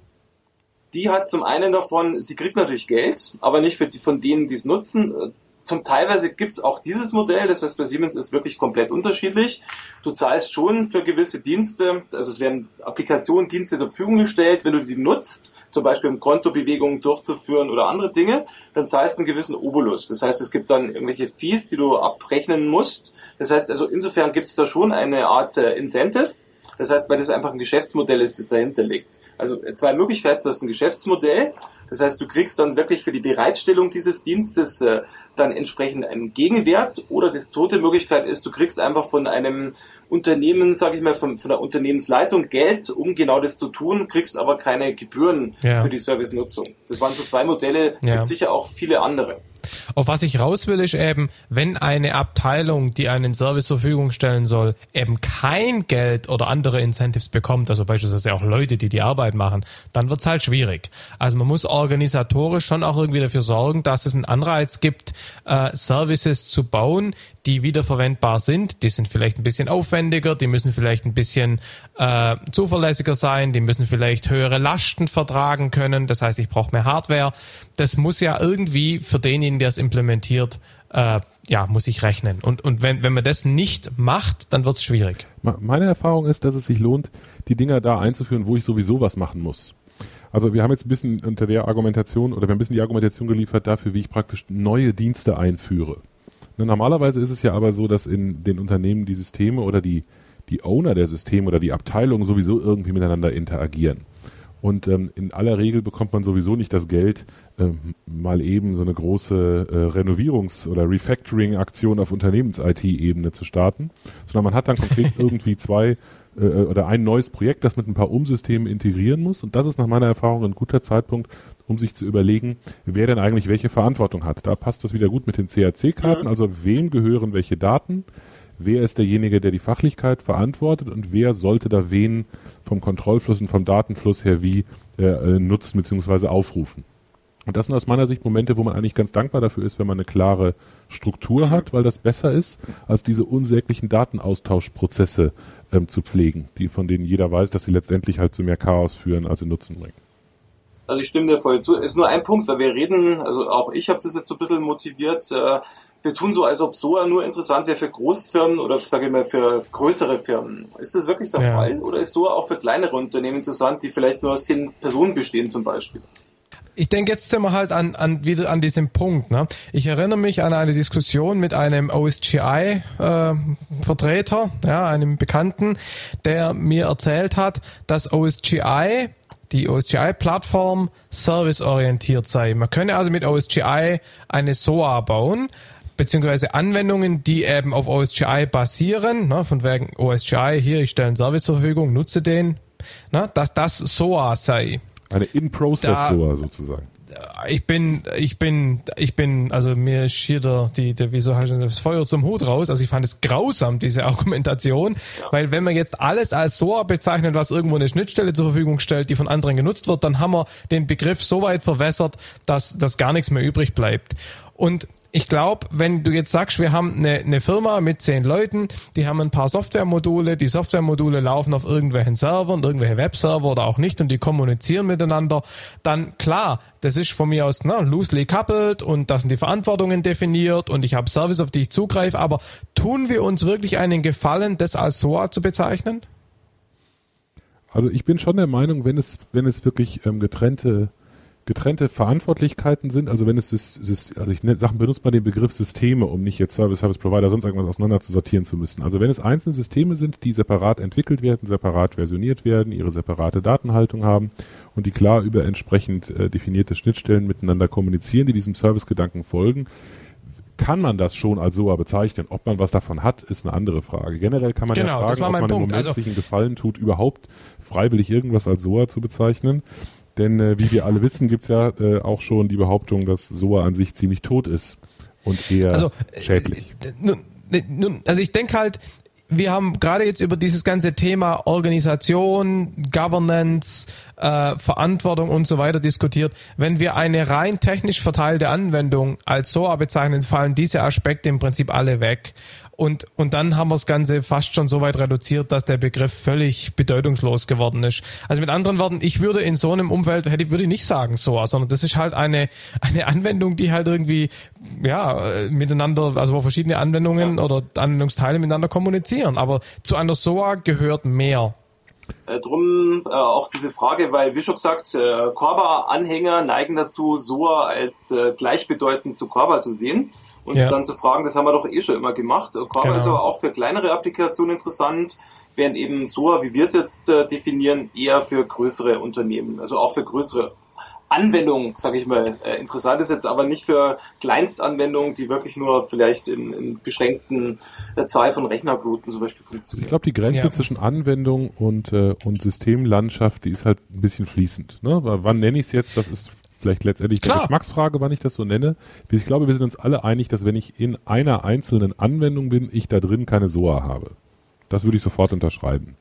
Die hat zum einen davon, sie kriegt natürlich Geld, aber nicht für die, von denen, die es nutzen zum Teilweise gibt's auch dieses Modell, das heißt bei Siemens ist wirklich komplett unterschiedlich. Du zahlst schon für gewisse Dienste, also es werden Applikationen, Dienste zur Verfügung gestellt, wenn du die nutzt, zum Beispiel um Kontobewegungen durchzuführen oder andere Dinge, dann zahlst du einen gewissen Obolus. Das heißt, es gibt dann irgendwelche Fees, die du abrechnen musst. Das heißt also, insofern gibt's da schon eine Art äh, Incentive. Das heißt, weil das einfach ein Geschäftsmodell ist, das dahinter liegt. Also äh, zwei Möglichkeiten, das ist ein Geschäftsmodell das heißt, du kriegst dann wirklich für die Bereitstellung dieses Dienstes äh, dann entsprechend einen Gegenwert oder die zweite Möglichkeit ist, du kriegst einfach von einem Unternehmen, sage ich mal, von, von der Unternehmensleitung Geld, um genau das zu tun, kriegst aber keine Gebühren ja. für die Servicenutzung. Das waren so zwei Modelle, ja. gibt sicher auch viele andere. Auf was ich raus will, ist eben, wenn eine Abteilung, die einen Service zur Verfügung stellen soll, eben kein Geld oder andere Incentives bekommt, also beispielsweise auch Leute, die die Arbeit machen, dann wird's halt schwierig. Also man muss organisatorisch schon auch irgendwie dafür sorgen, dass es einen Anreiz gibt, äh, Services zu bauen, die wiederverwendbar sind. Die sind vielleicht ein bisschen aufwendiger, die müssen vielleicht ein bisschen äh, zuverlässiger sein, die müssen vielleicht höhere Lasten vertragen können. Das heißt, ich brauche mehr Hardware. Das muss ja irgendwie für denjenigen, der es implementiert, äh, ja, muss ich rechnen. Und, und wenn, wenn man das nicht macht, dann wird es schwierig. Meine Erfahrung ist, dass es sich lohnt, die Dinger da einzuführen, wo ich sowieso was machen muss. Also wir haben jetzt ein bisschen unter der Argumentation oder wir haben ein bisschen die Argumentation geliefert dafür, wie ich praktisch neue Dienste einführe. Ne, normalerweise ist es ja aber so, dass in den Unternehmen die Systeme oder die, die Owner der Systeme oder die Abteilungen sowieso irgendwie miteinander interagieren. Und ähm, in aller Regel bekommt man sowieso nicht das Geld, ähm, mal eben so eine große äh, Renovierungs- oder Refactoring-Aktion auf Unternehmens-IT-Ebene zu starten, sondern man hat dann konkret irgendwie zwei äh, oder ein neues Projekt, das mit ein paar Umsystemen integrieren muss. Und das ist nach meiner Erfahrung ein guter Zeitpunkt, um sich zu überlegen, wer denn eigentlich welche Verantwortung hat. Da passt das wieder gut mit den CAC-Karten, also wem gehören welche Daten, wer ist derjenige, der die Fachlichkeit verantwortet und wer sollte da wen vom Kontrollfluss und vom Datenfluss her wie äh, nutzen bzw. aufrufen. Und das sind aus meiner Sicht Momente, wo man eigentlich ganz dankbar dafür ist, wenn man eine klare Struktur hat, weil das besser ist, als diese unsäglichen Datenaustauschprozesse ähm, zu pflegen, die von denen jeder weiß, dass sie letztendlich halt zu mehr Chaos führen, als sie Nutzen bringen. Also ich stimme dir voll zu. Ist nur ein Punkt, weil wir reden, also auch ich habe das jetzt so ein bisschen motiviert. Äh, wir tun so, als ob SOA nur interessant wäre für Großfirmen oder sage ich mal für größere Firmen. Ist das wirklich der ja. Fall oder ist SOA auch für kleinere Unternehmen interessant, die vielleicht nur aus zehn Personen bestehen zum Beispiel? ich denke, jetzt sind wir halt an, an wieder an diesem Punkt. Ne? Ich erinnere mich an eine Diskussion mit einem OSGI-Vertreter, äh, ja, einem Bekannten, der mir erzählt hat, dass OSGI die OSGI-Plattform serviceorientiert sei. Man könne also mit OSGI eine SOA bauen, beziehungsweise Anwendungen, die eben auf OSGI basieren, ne, von wegen OSGI, hier, ich stelle einen Service zur Verfügung, nutze den, ne, dass das SOA sei. Eine In-Process-SOA sozusagen ich bin, ich bin, ich bin, also mir ist hier der, die, der, wie so heißt das Feuer zum Hut raus. Also ich fand es grausam, diese Argumentation, ja. weil wenn man jetzt alles als SOA bezeichnet, was irgendwo eine Schnittstelle zur Verfügung stellt, die von anderen genutzt wird, dann haben wir den Begriff so weit verwässert, dass, dass gar nichts mehr übrig bleibt. Und ich glaube, wenn du jetzt sagst, wir haben eine, eine Firma mit zehn Leuten, die haben ein paar Softwaremodule, die Softwaremodule laufen auf irgendwelchen Servern, irgendwelche Webserver oder auch nicht und die kommunizieren miteinander, dann klar, das ist von mir aus ne, loosely coupled und da sind die Verantwortungen definiert und ich habe Service, auf die ich zugreife, aber tun wir uns wirklich einen Gefallen, das als SOA zu bezeichnen? Also ich bin schon der Meinung, wenn es, wenn es wirklich ähm, getrennte getrennte Verantwortlichkeiten sind, also wenn es ist, also ich sage, benutze mal den Begriff Systeme, um nicht jetzt Service, Service Provider, sonst irgendwas auseinander zu sortieren zu müssen. Also wenn es einzelne Systeme sind, die separat entwickelt werden, separat versioniert werden, ihre separate Datenhaltung haben und die klar über entsprechend äh, definierte Schnittstellen miteinander kommunizieren, die diesem Servicegedanken folgen, kann man das schon als SOA bezeichnen. Ob man was davon hat, ist eine andere Frage. Generell kann man genau, ja fragen, ob man Punkt. im Moment also, sich einen Gefallen tut, überhaupt freiwillig irgendwas als SOA zu bezeichnen. Denn äh, wie wir alle wissen, gibt's ja äh, auch schon die Behauptung, dass SOA an sich ziemlich tot ist und eher also, äh, schädlich. Nun, nun, also ich denke halt, wir haben gerade jetzt über dieses ganze Thema Organisation, Governance, äh, Verantwortung und so weiter diskutiert. Wenn wir eine rein technisch verteilte Anwendung als SOA bezeichnen, fallen diese Aspekte im Prinzip alle weg. Und, und dann haben wir das Ganze fast schon so weit reduziert, dass der Begriff völlig bedeutungslos geworden ist. Also mit anderen Worten, ich würde in so einem Umfeld, hätte, würde ich nicht sagen so, sondern das ist halt eine, eine Anwendung, die halt irgendwie, ja, miteinander, also wo verschiedene Anwendungen ja. oder Anwendungsteile miteinander kommunizieren. Aber zu einer SOA gehört mehr. Äh, drum äh, auch diese Frage, weil wie schon gesagt, äh, Korba-Anhänger neigen dazu, SOA als äh, gleichbedeutend zu Korba zu sehen und ja. dann zu fragen, das haben wir doch eh schon immer gemacht. Korba genau. ist aber auch für kleinere Applikationen interessant, während eben SOA, wie wir es jetzt äh, definieren, eher für größere Unternehmen, also auch für größere Anwendungen, sage ich mal, äh, interessant ist jetzt aber nicht für Kleinstanwendungen, die wirklich nur vielleicht in, in beschränkten äh, Zahl von Rechnerbluten zum Beispiel funktionieren. Ich glaube, die Grenze ja. zwischen Anwendung und, äh, und Systemlandschaft, die ist halt ein bisschen fließend. Ne? Weil wann nenne ich es jetzt? Das ist vielleicht letztendlich Klar. eine Geschmacksfrage, wann ich das so nenne. Ich glaube, wir sind uns alle einig, dass wenn ich in einer einzelnen Anwendung bin, ich da drin keine SOA habe. Das würde ich sofort unterschreiben.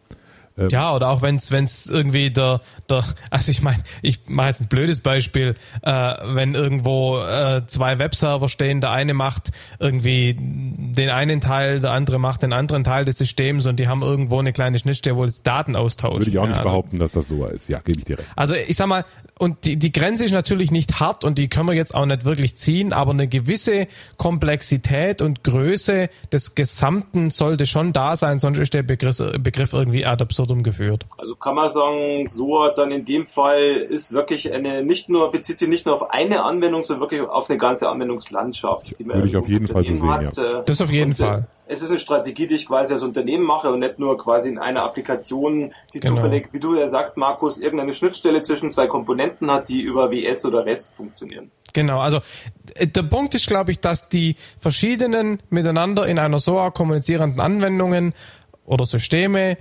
Ähm, ja, oder auch wenn es irgendwie der, der, also ich meine, ich mache jetzt ein blödes Beispiel, äh, wenn irgendwo äh, zwei Webserver stehen, der eine macht irgendwie den einen Teil, der andere macht den anderen Teil des Systems und die haben irgendwo eine kleine Schnittstelle, wo es Daten austauscht. Würde ich auch nicht also, behaupten, dass das so ist. Ja, gebe ich dir recht. Also ich sag mal, und die, die Grenze ist natürlich nicht hart und die können wir jetzt auch nicht wirklich ziehen, aber eine gewisse Komplexität und Größe des Gesamten sollte schon da sein, sonst ist der Begriff, Begriff irgendwie ad absurdum geführt. Also kann man sagen, so hat dann in dem Fall ist wirklich eine, nicht nur, bezieht sich nicht nur auf eine Anwendung, sondern wirklich auf eine ganze Anwendungslandschaft. Die man Würde ich auf jeden Fall so sehen, hat. ja. Das auf jeden und, äh, Fall es ist eine Strategie, die ich quasi als Unternehmen mache und nicht nur quasi in einer Applikation, die genau. zufällig, wie du ja sagst, Markus, irgendeine Schnittstelle zwischen zwei Komponenten hat, die über WS oder REST funktionieren. Genau, also äh, der Punkt ist, glaube ich, dass die verschiedenen miteinander in einer SOA kommunizierenden Anwendungen oder Systeme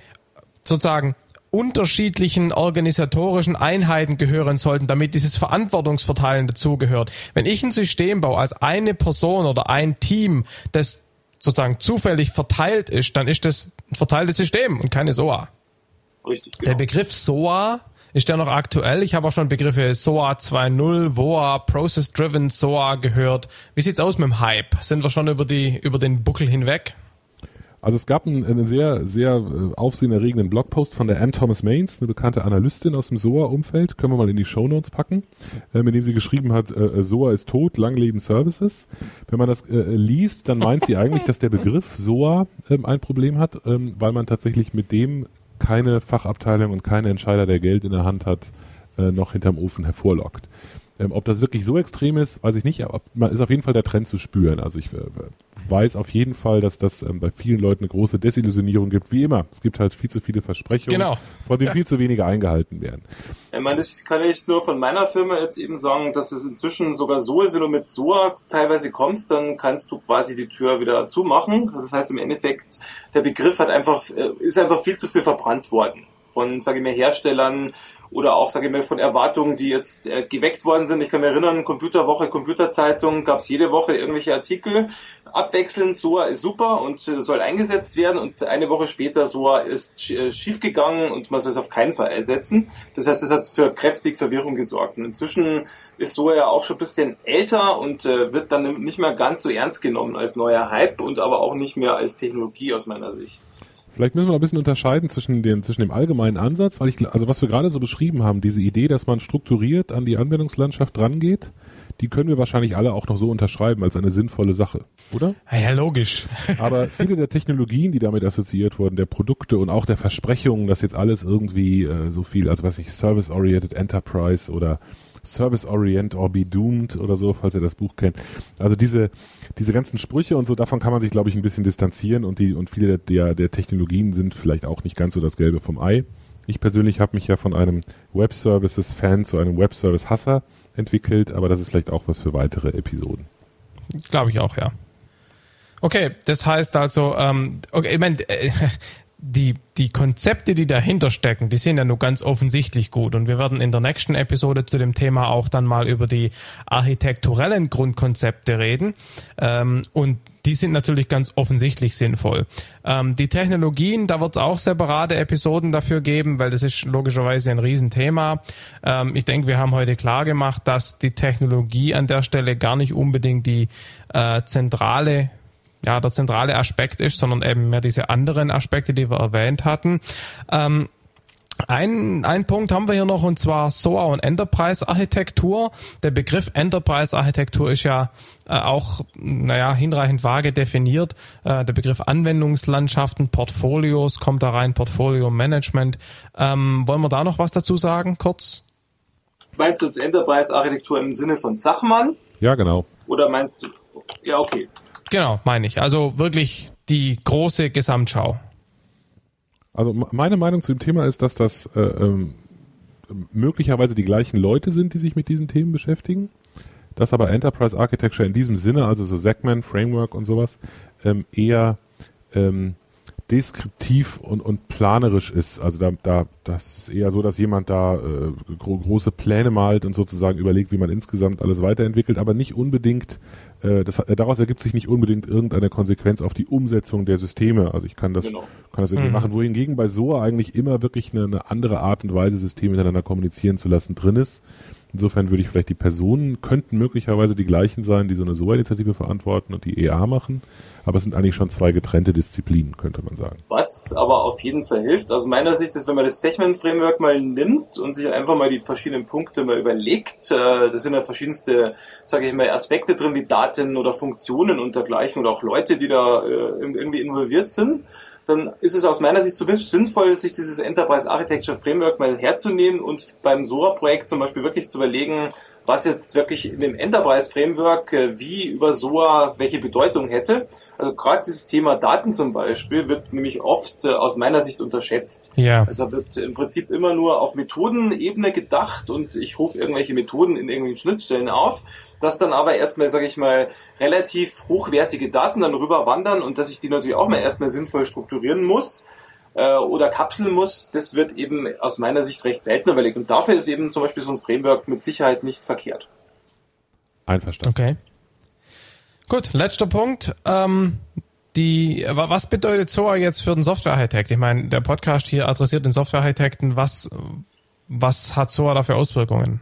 sozusagen unterschiedlichen organisatorischen Einheiten gehören sollten, damit dieses Verantwortungsverteilen dazugehört. Wenn ich ein System baue als eine Person oder ein Team, das sozusagen zufällig verteilt ist, dann ist das ein verteiltes System und keine SOA. Richtig, genau. Der Begriff SOA ist der noch aktuell? Ich habe auch schon Begriffe SOA 2.0, WOA, Process Driven SOA gehört. Wie sieht's aus mit dem Hype? Sind wir schon über die, über den Buckel hinweg? Also es gab einen, einen sehr, sehr äh, aufsehenerregenden Blogpost von der Ann Thomas Mains, eine bekannte Analystin aus dem SOA-Umfeld, können wir mal in die Show Notes packen, äh, mit dem sie geschrieben hat, äh, äh SOA ist tot, lang leben Services. Wenn man das äh, liest, dann meint sie eigentlich, dass der Begriff SOA ähm, ein Problem hat, ähm, weil man tatsächlich mit dem keine Fachabteilung und keine Entscheider, der Geld in der Hand hat, äh, noch hinterm Ofen hervorlockt. Ähm, ob das wirklich so extrem ist, weiß ich nicht, aber ist auf jeden Fall der Trend zu spüren. Also ich äh, weiß auf jeden Fall, dass das ähm, bei vielen Leuten eine große Desillusionierung gibt, wie immer. Es gibt halt viel zu viele Versprechungen, genau. von denen ja. viel zu wenige eingehalten werden. Ich meine, das kann ich nur von meiner Firma jetzt eben sagen, dass es inzwischen sogar so ist, wenn du mit SOA teilweise kommst, dann kannst du quasi die Tür wieder zumachen. Das heißt im Endeffekt, der Begriff hat einfach, äh, ist einfach viel zu viel verbrannt worden von, sage ich mal, Herstellern oder auch, sage ich mal, von Erwartungen, die jetzt äh, geweckt worden sind. Ich kann mich erinnern, Computerwoche, Computerzeitung, gab es jede Woche irgendwelche Artikel. Abwechselnd, SOA ist super und äh, soll eingesetzt werden und eine Woche später SOA ist äh, schiefgegangen und man soll es auf keinen Fall ersetzen. Das heißt, das hat für kräftig Verwirrung gesorgt. Und inzwischen ist SOA ja auch schon ein bisschen älter und äh, wird dann nicht mehr ganz so ernst genommen als neuer Hype und aber auch nicht mehr als Technologie aus meiner Sicht. Vielleicht müssen wir ein bisschen unterscheiden zwischen dem, zwischen dem allgemeinen Ansatz, weil ich, also was wir gerade so beschrieben haben, diese Idee, dass man strukturiert an die Anwendungslandschaft rangeht, die können wir wahrscheinlich alle auch noch so unterschreiben als eine sinnvolle Sache, oder? Ja, logisch. Aber viele der Technologien, die damit assoziiert wurden, der Produkte und auch der Versprechungen, dass jetzt alles irgendwie äh, so viel, also was ich, Service-Oriented Enterprise oder Service Orient or Be Doomed oder so, falls ihr das Buch kennt. Also diese, diese ganzen Sprüche und so, davon kann man sich, glaube ich, ein bisschen distanzieren und die, und viele der, der Technologien sind vielleicht auch nicht ganz so das Gelbe vom Ei. Ich persönlich habe mich ja von einem Web Services Fan zu einem Web Service Hasser entwickelt, aber das ist vielleicht auch was für weitere Episoden. Glaube ich auch, ja. Okay, das heißt also, ähm, okay, ich meine, äh, die, die Konzepte, die dahinter stecken, die sind ja nur ganz offensichtlich gut. Und wir werden in der nächsten Episode zu dem Thema auch dann mal über die architekturellen Grundkonzepte reden. Ähm, und die sind natürlich ganz offensichtlich sinnvoll. Ähm, die Technologien, da wird es auch separate Episoden dafür geben, weil das ist logischerweise ein Riesenthema. Ähm, ich denke, wir haben heute klar gemacht, dass die Technologie an der Stelle gar nicht unbedingt die äh, zentrale ja, der zentrale Aspekt ist, sondern eben mehr diese anderen Aspekte, die wir erwähnt hatten. Ähm, ein, ein Punkt haben wir hier noch und zwar SOA und Enterprise Architektur. Der Begriff Enterprise Architektur ist ja äh, auch, naja, hinreichend vage definiert. Äh, der Begriff Anwendungslandschaften, Portfolios kommt da rein, Portfolio Management. Ähm, wollen wir da noch was dazu sagen, kurz? Meinst du jetzt Enterprise Architektur im Sinne von Zachmann? Ja, genau. Oder meinst du, ja, okay. Genau, meine ich. Also wirklich die große Gesamtschau. Also meine Meinung zu dem Thema ist, dass das äh, ähm, möglicherweise die gleichen Leute sind, die sich mit diesen Themen beschäftigen. Dass aber Enterprise Architecture in diesem Sinne, also so Segment, Framework und sowas, ähm, eher ähm, deskriptiv und, und planerisch ist. Also da, da, das ist eher so, dass jemand da äh, gro große Pläne malt und sozusagen überlegt, wie man insgesamt alles weiterentwickelt, aber nicht unbedingt, äh, das, äh, daraus ergibt sich nicht unbedingt irgendeine Konsequenz auf die Umsetzung der Systeme. Also ich kann das, genau. kann das irgendwie mhm. machen, wohingegen bei SOA eigentlich immer wirklich eine, eine andere Art und Weise, Systeme miteinander kommunizieren zu lassen, drin ist. Insofern würde ich vielleicht die Personen könnten möglicherweise die gleichen sein, die so eine SOA-Initiative verantworten und die EA machen. Aber es sind eigentlich schon zwei getrennte Disziplinen, könnte man sagen. Was aber auf jeden Fall hilft, aus meiner Sicht ist, wenn man das Techman-Framework mal nimmt und sich einfach mal die verschiedenen Punkte mal überlegt, äh, da sind ja verschiedenste, sage ich mal, Aspekte drin, wie Daten oder Funktionen und dergleichen oder auch Leute, die da äh, irgendwie involviert sind dann ist es aus meiner Sicht zumindest sinnvoll, sich dieses Enterprise Architecture Framework mal herzunehmen und beim SOA-Projekt zum Beispiel wirklich zu überlegen, was jetzt wirklich in dem Enterprise Framework äh, wie über SOA welche Bedeutung hätte. Also gerade dieses Thema Daten zum Beispiel wird nämlich oft äh, aus meiner Sicht unterschätzt. Ja. Also wird im Prinzip immer nur auf Methodenebene gedacht und ich rufe irgendwelche Methoden in irgendwelchen Schnittstellen auf dass dann aber erstmal, sage ich mal, relativ hochwertige Daten dann rüber wandern und dass ich die natürlich auch mal erstmal sinnvoll strukturieren muss äh, oder kapseln muss, das wird eben aus meiner Sicht recht selten überlegt. Und dafür ist eben zum Beispiel so ein Framework mit Sicherheit nicht verkehrt. Einverstanden. Okay. Gut, letzter Punkt. Ähm, die, was bedeutet SOA jetzt für den Software-Architekt? Ich meine, der Podcast hier adressiert den Software-Architekten. Was, was hat SOA da für Auswirkungen?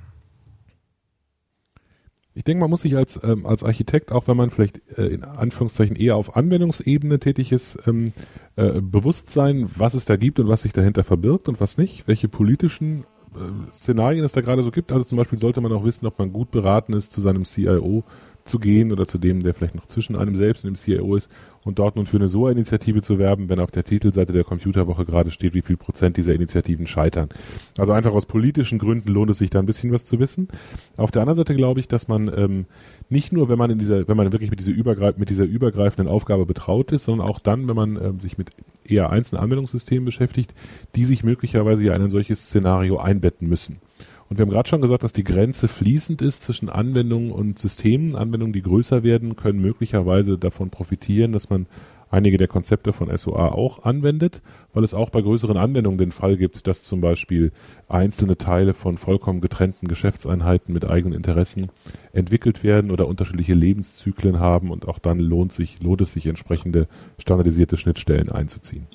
Ich denke, man muss sich als, ähm, als Architekt, auch wenn man vielleicht äh, in Anführungszeichen eher auf Anwendungsebene tätig ist, ähm, äh, bewusst sein, was es da gibt und was sich dahinter verbirgt und was nicht, welche politischen äh, Szenarien es da gerade so gibt. Also zum Beispiel sollte man auch wissen, ob man gut beraten ist, zu seinem CIO zu gehen oder zu dem, der vielleicht noch zwischen einem selbst und dem CIO ist und dort nun für eine SOA-Initiative zu werben, wenn auf der Titelseite der Computerwoche gerade steht, wie viel Prozent dieser Initiativen scheitern. Also einfach aus politischen Gründen lohnt es sich da ein bisschen was zu wissen. Auf der anderen Seite glaube ich, dass man ähm, nicht nur, wenn man in dieser, wenn man wirklich mit dieser, übergreif mit dieser übergreifenden Aufgabe betraut ist, sondern auch dann, wenn man ähm, sich mit eher einzelnen Anwendungssystemen beschäftigt, die sich möglicherweise ja in ein solches Szenario einbetten müssen. Und wir haben gerade schon gesagt, dass die Grenze fließend ist zwischen Anwendungen und Systemen. Anwendungen, die größer werden, können möglicherweise davon profitieren, dass man einige der Konzepte von SOA auch anwendet, weil es auch bei größeren Anwendungen den Fall gibt, dass zum Beispiel einzelne Teile von vollkommen getrennten Geschäftseinheiten mit eigenen Interessen entwickelt werden oder unterschiedliche Lebenszyklen haben und auch dann lohnt sich, lohnt es sich entsprechende standardisierte Schnittstellen einzuziehen.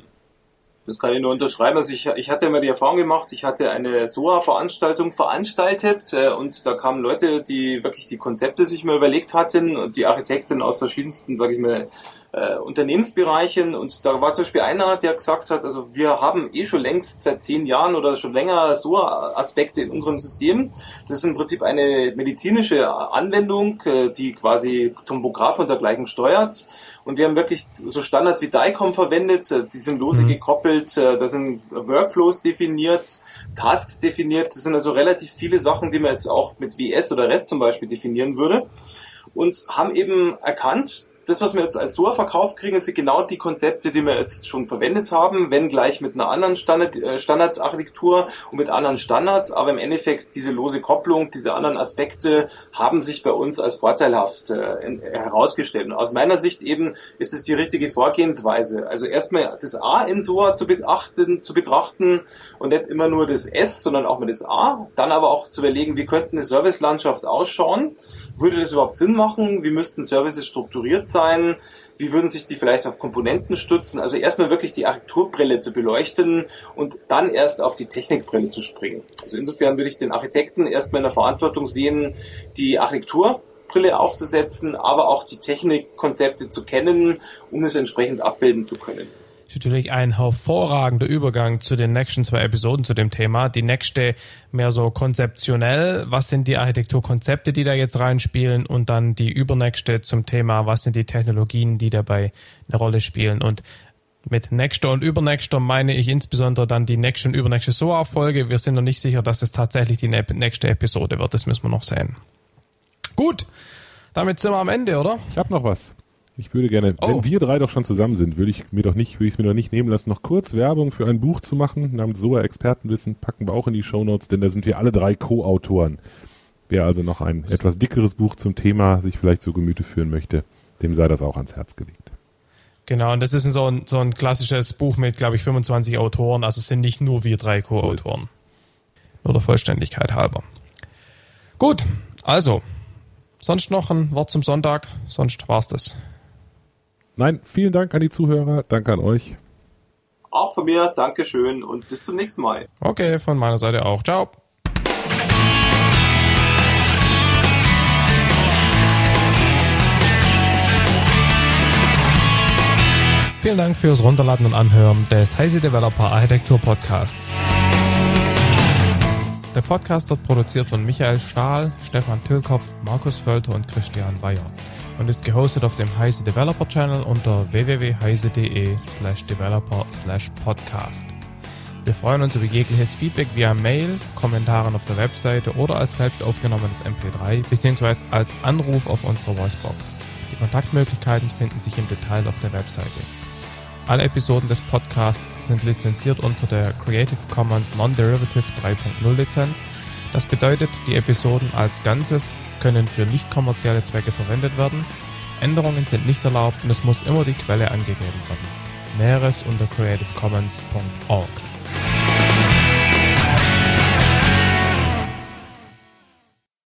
Das kann ich nur unterschreiben. Also ich, ich hatte immer die Erfahrung gemacht, ich hatte eine SOA-Veranstaltung veranstaltet äh, und da kamen Leute, die wirklich die Konzepte sich mal überlegt hatten und die Architekten aus verschiedensten, sage ich mal, äh, Unternehmensbereichen. Und da war zum Beispiel einer, der gesagt hat, also wir haben eh schon längst seit zehn Jahren oder schon länger so Aspekte in unserem System. Das ist im Prinzip eine medizinische Anwendung, äh, die quasi Tomograph und dergleichen steuert. Und wir haben wirklich so Standards wie DICOM verwendet, äh, die sind lose mhm. gekoppelt, äh, da sind Workflows definiert, Tasks definiert, das sind also relativ viele Sachen, die man jetzt auch mit WS oder REST zum Beispiel definieren würde. Und haben eben erkannt, das, was wir jetzt als SOA verkauft kriegen, sind genau die Konzepte, die wir jetzt schon verwendet haben, wenn gleich mit einer anderen Standard, äh, Standardarchitektur und mit anderen Standards. Aber im Endeffekt diese lose Kopplung, diese anderen Aspekte haben sich bei uns als vorteilhaft äh, herausgestellt. Und aus meiner Sicht eben ist es die richtige Vorgehensweise. Also erstmal das A in SOA zu betrachten, zu betrachten und nicht immer nur das S, sondern auch mal das A. Dann aber auch zu überlegen, wie könnte eine Servicelandschaft ausschauen würde das überhaupt Sinn machen? Wie müssten Services strukturiert sein? Wie würden sich die vielleicht auf Komponenten stützen? Also erstmal wirklich die Architekturbrille zu beleuchten und dann erst auf die Technikbrille zu springen. Also insofern würde ich den Architekten erstmal in der Verantwortung sehen, die Architekturbrille aufzusetzen, aber auch die Technikkonzepte zu kennen, um es entsprechend abbilden zu können ist natürlich ein hervorragender Übergang zu den nächsten zwei Episoden zu dem Thema. Die nächste mehr so konzeptionell, was sind die Architekturkonzepte, die da jetzt reinspielen und dann die übernächste zum Thema, was sind die Technologien, die dabei eine Rolle spielen und mit nächster und übernächster meine ich insbesondere dann die nächste und übernächste SOA-Folge. Wir sind noch nicht sicher, dass es tatsächlich die nächste Episode wird. Das müssen wir noch sehen. Gut, damit sind wir am Ende, oder? Ich habe noch was. Ich würde gerne, oh. wenn wir drei doch schon zusammen sind, würde ich mir doch nicht, würde ich es mir doch nicht nehmen lassen, noch kurz Werbung für ein Buch zu machen namens SOA Expertenwissen, packen wir auch in die Show Notes, denn da sind wir alle drei Co-Autoren. Wer also noch ein etwas dickeres Buch zum Thema sich vielleicht zu Gemüte führen möchte, dem sei das auch ans Herz gelegt. Genau, und das ist so ein, so ein klassisches Buch mit, glaube ich, 25 Autoren. Also es sind nicht nur wir drei Co-Autoren. Nur der Vollständigkeit halber. Gut, also, sonst noch ein Wort zum Sonntag, sonst war's das. Nein, vielen Dank an die Zuhörer, danke an euch. Auch von mir, Dankeschön und bis zum nächsten Mal. Okay, von meiner Seite auch. Ciao. Vielen Dank fürs Runterladen und Anhören des Heise Developer Architektur Podcasts. Der Podcast wird produziert von Michael Stahl, Stefan Tilkoff, Markus Völter und Christian Weyer und ist gehostet auf dem Heise Developer Channel unter www.heise.de slash developer slash podcast. Wir freuen uns über jegliches Feedback via Mail, Kommentaren auf der Webseite oder als selbst aufgenommenes MP3 bzw. als Anruf auf unserer Voicebox. Die Kontaktmöglichkeiten finden sich im Detail auf der Webseite. Alle Episoden des Podcasts sind lizenziert unter der Creative Commons Non-Derivative 3.0 Lizenz. Das bedeutet, die Episoden als Ganzes können für nicht kommerzielle Zwecke verwendet werden. Änderungen sind nicht erlaubt und es muss immer die Quelle angegeben werden. Näheres unter creativecommons.org.